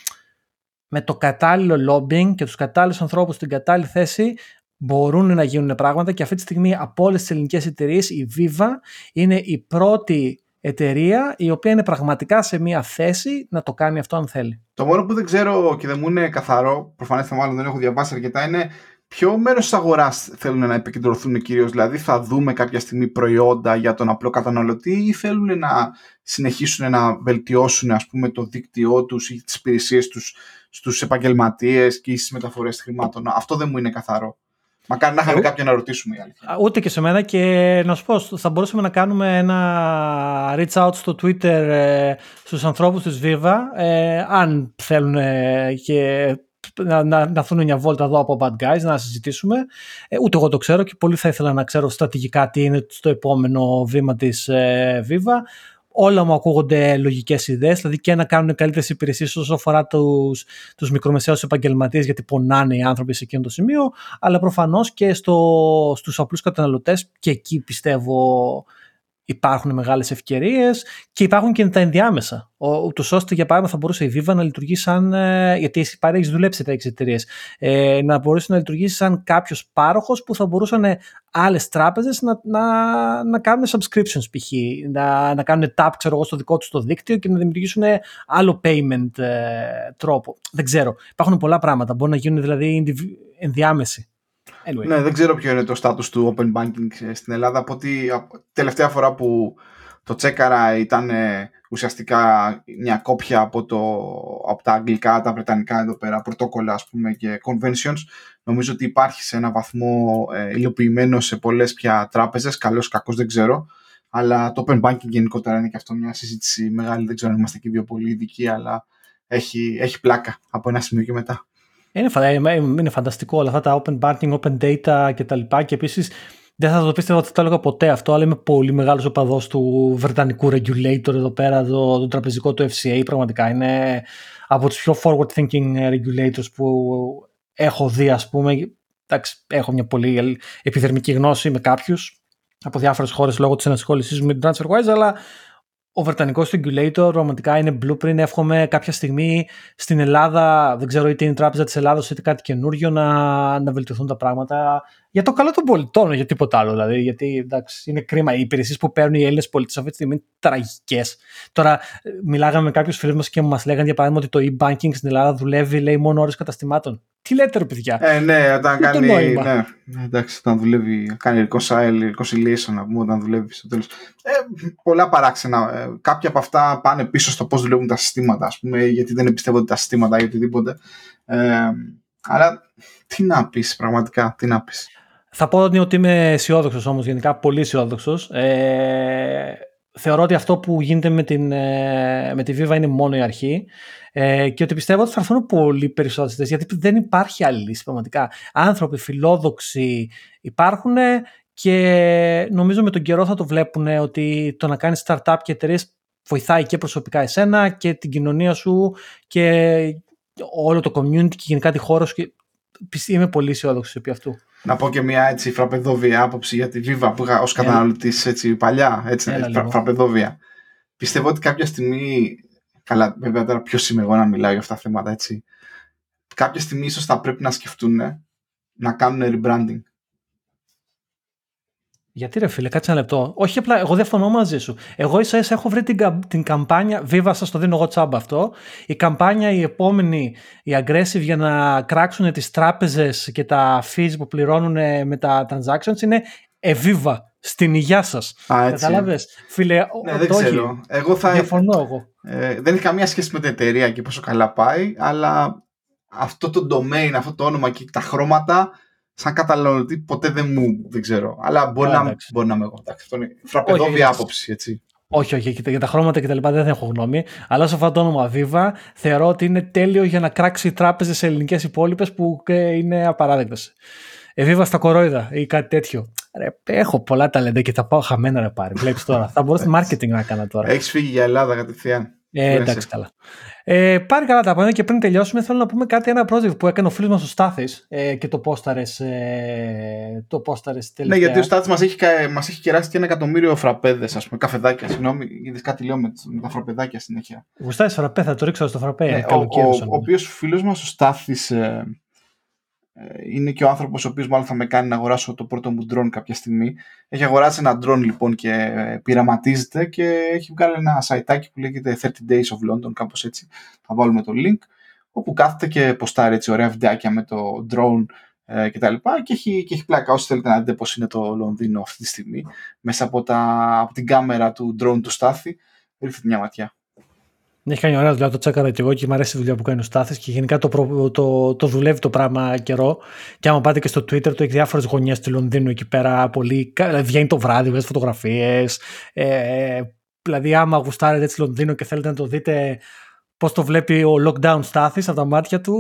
με το κατάλληλο lobbying και τους κατάλληλους ανθρώπους στην κατάλληλη θέση μπορούν να γίνουν πράγματα και αυτή τη στιγμή από όλες τις ελληνικές εταιρείες η Viva είναι η πρώτη εταιρεία η οποία είναι πραγματικά σε μια θέση να το κάνει αυτό αν θέλει. Το μόνο που δεν ξέρω και δεν μου είναι καθαρό, προφανώς θα μάλλον δεν έχω διαβάσει αρκετά, είναι ποιο μέρος της αγοράς θέλουν να επικεντρωθούν κυρίως. Δηλαδή, θα δούμε κάποια στιγμή προϊόντα για τον απλό καταναλωτή ή θέλουν να συνεχίσουν να βελτιώσουν ας πούμε, το δίκτυό τους ή τις υπηρεσίες τους στους επαγγελματίες και στις μεταφορές χρημάτων. Αυτό δεν μου είναι καθαρό. Μακάρι να είχαμε ε, κάποιον να ρωτήσουμε. Αλήθεια. Ούτε και σε μένα και να σου πω, θα μπορούσαμε να κάνουμε ένα reach out στο Twitter ε, στους ανθρώπους της Viva ε, αν θέλουν ε, και να, να, να έρθουν μια βόλτα εδώ από Bad Guys να συζητήσουμε. Ε, ούτε εγώ το ξέρω και πολύ θα ήθελα να ξέρω στρατηγικά τι είναι στο επόμενο βήμα της ε, Viva όλα μου ακούγονται λογικές ιδέες, δηλαδή και να κάνουν καλύτερες υπηρεσίες όσο αφορά τους τους μικρομεσαίους επαγγελματίες, γιατί πονάνε οι άνθρωποι σε εκείνο το σημείο, αλλά προφανώς και στο, στους απλούς καταναλωτές, και εκεί πιστεύω υπάρχουν μεγάλες ευκαιρίες και υπάρχουν και τα ενδιάμεσα. Ούτως ώστε για παράδειγμα θα μπορούσε η Viva να λειτουργήσει σαν, ε, γιατί εσύ πάρει έχεις δουλέψει σε τέτοιες εταιρείες, ε, να μπορούσε να λειτουργήσει σαν κάποιος πάροχος που θα μπορούσαν άλλες τράπεζες να, να, να κάνουν subscriptions π.χ. Να, να κάνουν tap ξέρω εγώ, στο δικό τους το δίκτυο και να δημιουργήσουν άλλο payment ε, τρόπο. Δεν ξέρω. Υπάρχουν πολλά πράγματα. Μπορεί να γίνουν δηλαδή ενδιάμεση. Anyway. Ναι, δεν ξέρω ποιο είναι το status του open banking στην Ελλάδα. Από ότι τελευταία φορά που το τσέκαρα ήταν ε, ουσιαστικά μια κόπια από, το, από τα αγγλικά, τα βρετανικά εδώ πέρα, πρωτόκολλα ας πούμε και conventions. Νομίζω ότι υπάρχει σε ένα βαθμό ε, υλοποιημένο σε πολλές πια τράπεζες, καλός κακός δεν ξέρω. Αλλά το open banking γενικότερα είναι και αυτό μια συζήτηση μεγάλη, δεν ξέρω αν είμαστε και δύο πολύ ειδικοί, αλλά έχει, έχει πλάκα από ένα σημείο και μετά. Είναι, είναι φανταστικό όλα αυτά τα open banking, open data κτλ. Και, και επίσης δεν θα το πίστευα ότι θα το έλεγα ποτέ αυτό, αλλά είμαι πολύ μεγάλος οπαδός του βρετανικού regulator εδώ πέρα, το, το τραπεζικό του FCA. Πραγματικά είναι από τους πιο forward thinking regulators που έχω δει, ας πούμε. Εντάξει, έχω μια πολύ επιδερμική γνώση με κάποιους από διάφορες χώρες λόγω της ενασχόλησής μου με την TransferWise, αλλά ο Βρετανικός regulator πραγματικά είναι blueprint. Εύχομαι κάποια στιγμή στην Ελλάδα, δεν ξέρω είτε είναι η Τράπεζα της Ελλάδα είτε κάτι καινούριο, να, να βελτιωθούν τα πράγματα για το καλό των πολιτών, για τίποτα άλλο. Δηλαδή, γιατί εντάξει, είναι κρίμα. Οι υπηρεσίες που παίρνουν οι Έλληνες πολίτες αυτή τη στιγμή είναι τραγικές. Τώρα, μιλάγαμε με κάποιους φίλους μας και μας λέγανε για παράδειγμα ότι το e-banking στην Ελλάδα δουλεύει, λέει, μόνο ώρες καταστημάτων. Τι λέτε, ρε παιδιά; Ε, ναι, όταν κάνει. Ναι, εντάξει, όταν δουλεύει, κάνει reconciliation, να πούμε, όταν δουλεύει στο τέλος. Ε, πολλά παράξενα. Ε, κάποια από αυτά πάνε πίσω στο πώς δουλεύουν τα συστήματα, ας πούμε, γιατί δεν εμπιστεύονται τα συστήματα ή οτιδήποτε. Ε, αλλά τι να πεις, πραγματικά, τι να πεις. Θα πω ότι είμαι αισιόδοξος όμως, γενικά πολύ αισιόδοξος. Ε, θεωρώ ότι αυτό που γίνεται με, την, ε, με τη Viva είναι μόνο η αρχή ε, και ότι πιστεύω ότι θα έρθουν πολύ περισσότερες γιατί δεν υπάρχει άλλη λύση πραγματικά. Άνθρωποι φιλόδοξοι υπάρχουν και νομίζω με τον καιρό θα το βλέπουν ότι το να κάνεις startup και εταιρείες βοηθάει και προσωπικά εσένα και την κοινωνία σου και όλο το community και γενικά τη χώρα σου είμαι πολύ αισιόδοξος επί αυτού. Να πω και μια έτσι φραπεδόβια άποψη για τη Viva που είχα ως καταναλωτής έτσι παλιά. Έτσι, Έλα, φραπεδόβια. Πιστεύω ότι κάποια στιγμή. Καλά, βέβαια τώρα ποιος είμαι εγώ να μιλάω για αυτά τα θέματα έτσι. Κάποια στιγμή ίσως θα πρέπει να σκεφτούν να κάνουν rebranding. Γιατί ρε φίλε, κάτσε ένα λεπτό. Όχι απλά, εγώ διαφωνώ μαζί σου. Εγώ ίσα ίσα έχω βρει την, την καμπάνια, βίβα σας το δίνω εγώ τσάμπα αυτό, η καμπάνια η επόμενη, η aggressive για να κράξουν τις τράπεζες και τα fees που πληρώνουν με τα transactions είναι εβίβα στην υγειά σας. Κατάλαβες; Φίλε, ναι, δεν ξέρω. Εγώ θα... Διαφωνώ εγώ. Ε, δεν έχει καμία σχέση με την εταιρεία και πόσο καλά πάει, αλλά αυτό το domain, αυτό το όνομα και τα χρώματα σαν καταναλωτή ποτέ δεν μου, δεν ξέρω. Αλλά μπορεί, να, μπορεί να είμαι εγώ. Αυτό είναι φραπεδόβια άποψη, έτσι. Όχι, όχι, για τα χρώματα και τα λοιπά δεν έχω γνώμη. Αλλά σε αυτό το όνομα Viva θεωρώ ότι είναι τέλειο για να κράξει τράπεζες σε ελληνικές υπόλοιπες που είναι απαράδεκτες. Ε, Viva στα κορόιδα ή κάτι τέτοιο. Ρε, έχω πολλά ταλέντα και τα πάω χαμένα ρε πάρει. Βλέπεις τώρα. θα μπορούσα marketing να κάνω τώρα. Έχεις φύγει για Ελλάδα κατευθείαν. Ε, εντάξει, καλά. Ε, πάρει καλά τα πάντα και πριν τελειώσουμε θέλω να πούμε κάτι, ένα project που έκανε ο φίλος μας ο Στάθης ε, και το πόσταρες, ε, το πόσταρες τελευταία. Ναι, γιατί ο Στάθης μας έχει, μας έχει κεράσει και ένα εκατομμύριο φραπέδες, ας πούμε, καφεδάκια, συγγνώμη, είδες κάτι λέω με, με τα φραπεδάκια συνέχεια. Γουστάρεις φραπέ, θα το ρίξω στο φραπέ. Ναι, ο, ο, ο, ο οποίος φίλος μας ο Στάθης ε, ε, είναι και ο άνθρωπος ο οποίος μάλλον θα με κάνει να αγοράσω το πρώτο μου drone κάποια στιγμή. Έχει αγοράσει ένα drone λοιπόν και ε, πειραματίζεται και έχει βγάλει ένα site που λέγεται 30 Days of London, κάπως έτσι. Θα βάλουμε το link. Όπου κάθεται και ποστάρει έτσι ωραία βιντεάκια με το drone ε, και τα λοιπά και έχει, και έχει πλάκα όσοι θέλετε να δείτε πώς είναι το Λονδίνο αυτή τη στιγμή μέσα από, τα, από την κάμερα του drone του Στάθη ρίχνετε μια ματιά. Έχει κάνει ωραία δουλειά, το τσέκαρα και εγώ και μου αρέσει η δουλειά που κάνει ο Στάθης και γενικά το, προ, το, το δουλεύει το πράγμα καιρό. Και άμα πάτε και στο Twitter, το έχει διάφορες γωνιές του Λονδίνου εκεί πέρα. Πολύ, δηλαδή βγαίνει το βράδυ, βγάζει φωτογραφίες. Ε, δηλαδή, άμα γουστάρετε έτσι Λονδίνο και θέλετε να το δείτε πώς το βλέπει ο lockdown Στάθης από τα μάτια του.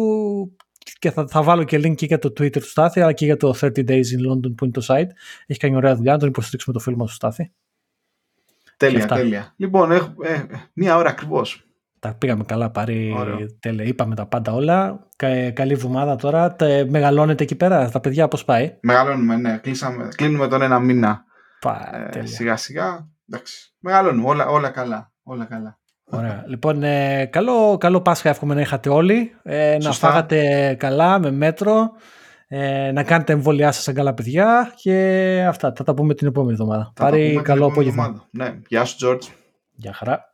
Και θα, θα βάλω και link και για το Twitter του Στάθη, αλλά και για το 30 Days in London που είναι το site. Έχει κάνει ωραία δουλειά, να τον υποστηρίξουμε το φίλο μας του Στάθη. Τέλεια, τέλεια. Λοιπόν, ε, μία ώρα ακριβώς. Τα πήγαμε καλά, πάρει τέλεια. Είπαμε τα πάντα όλα. καλή εβδομάδα τώρα. Τε, μεγαλώνετε εκεί πέρα, τα παιδιά πώς πάει; Μεγαλώνουμε, ναι. Κλείσαμε, κλείνουμε τον ένα μήνα. Πα, ε, σιγά σιγά. Εντάξει. Μεγαλώνουμε, όλα, όλα καλά. Όλα καλά. Ωραία. λοιπόν, ε, καλό, καλό Πάσχα εύχομαι να είχατε όλοι. Ε, να φάγατε καλά, με μέτρο. Ε, να κάνετε εμβόλια σας σαν καλά παιδιά και αυτά. Θα τα πούμε την επόμενη εβδομάδα. Πάρει καλό απόγευμα. Ναι. Γεια σου, George. Γεια χαρά.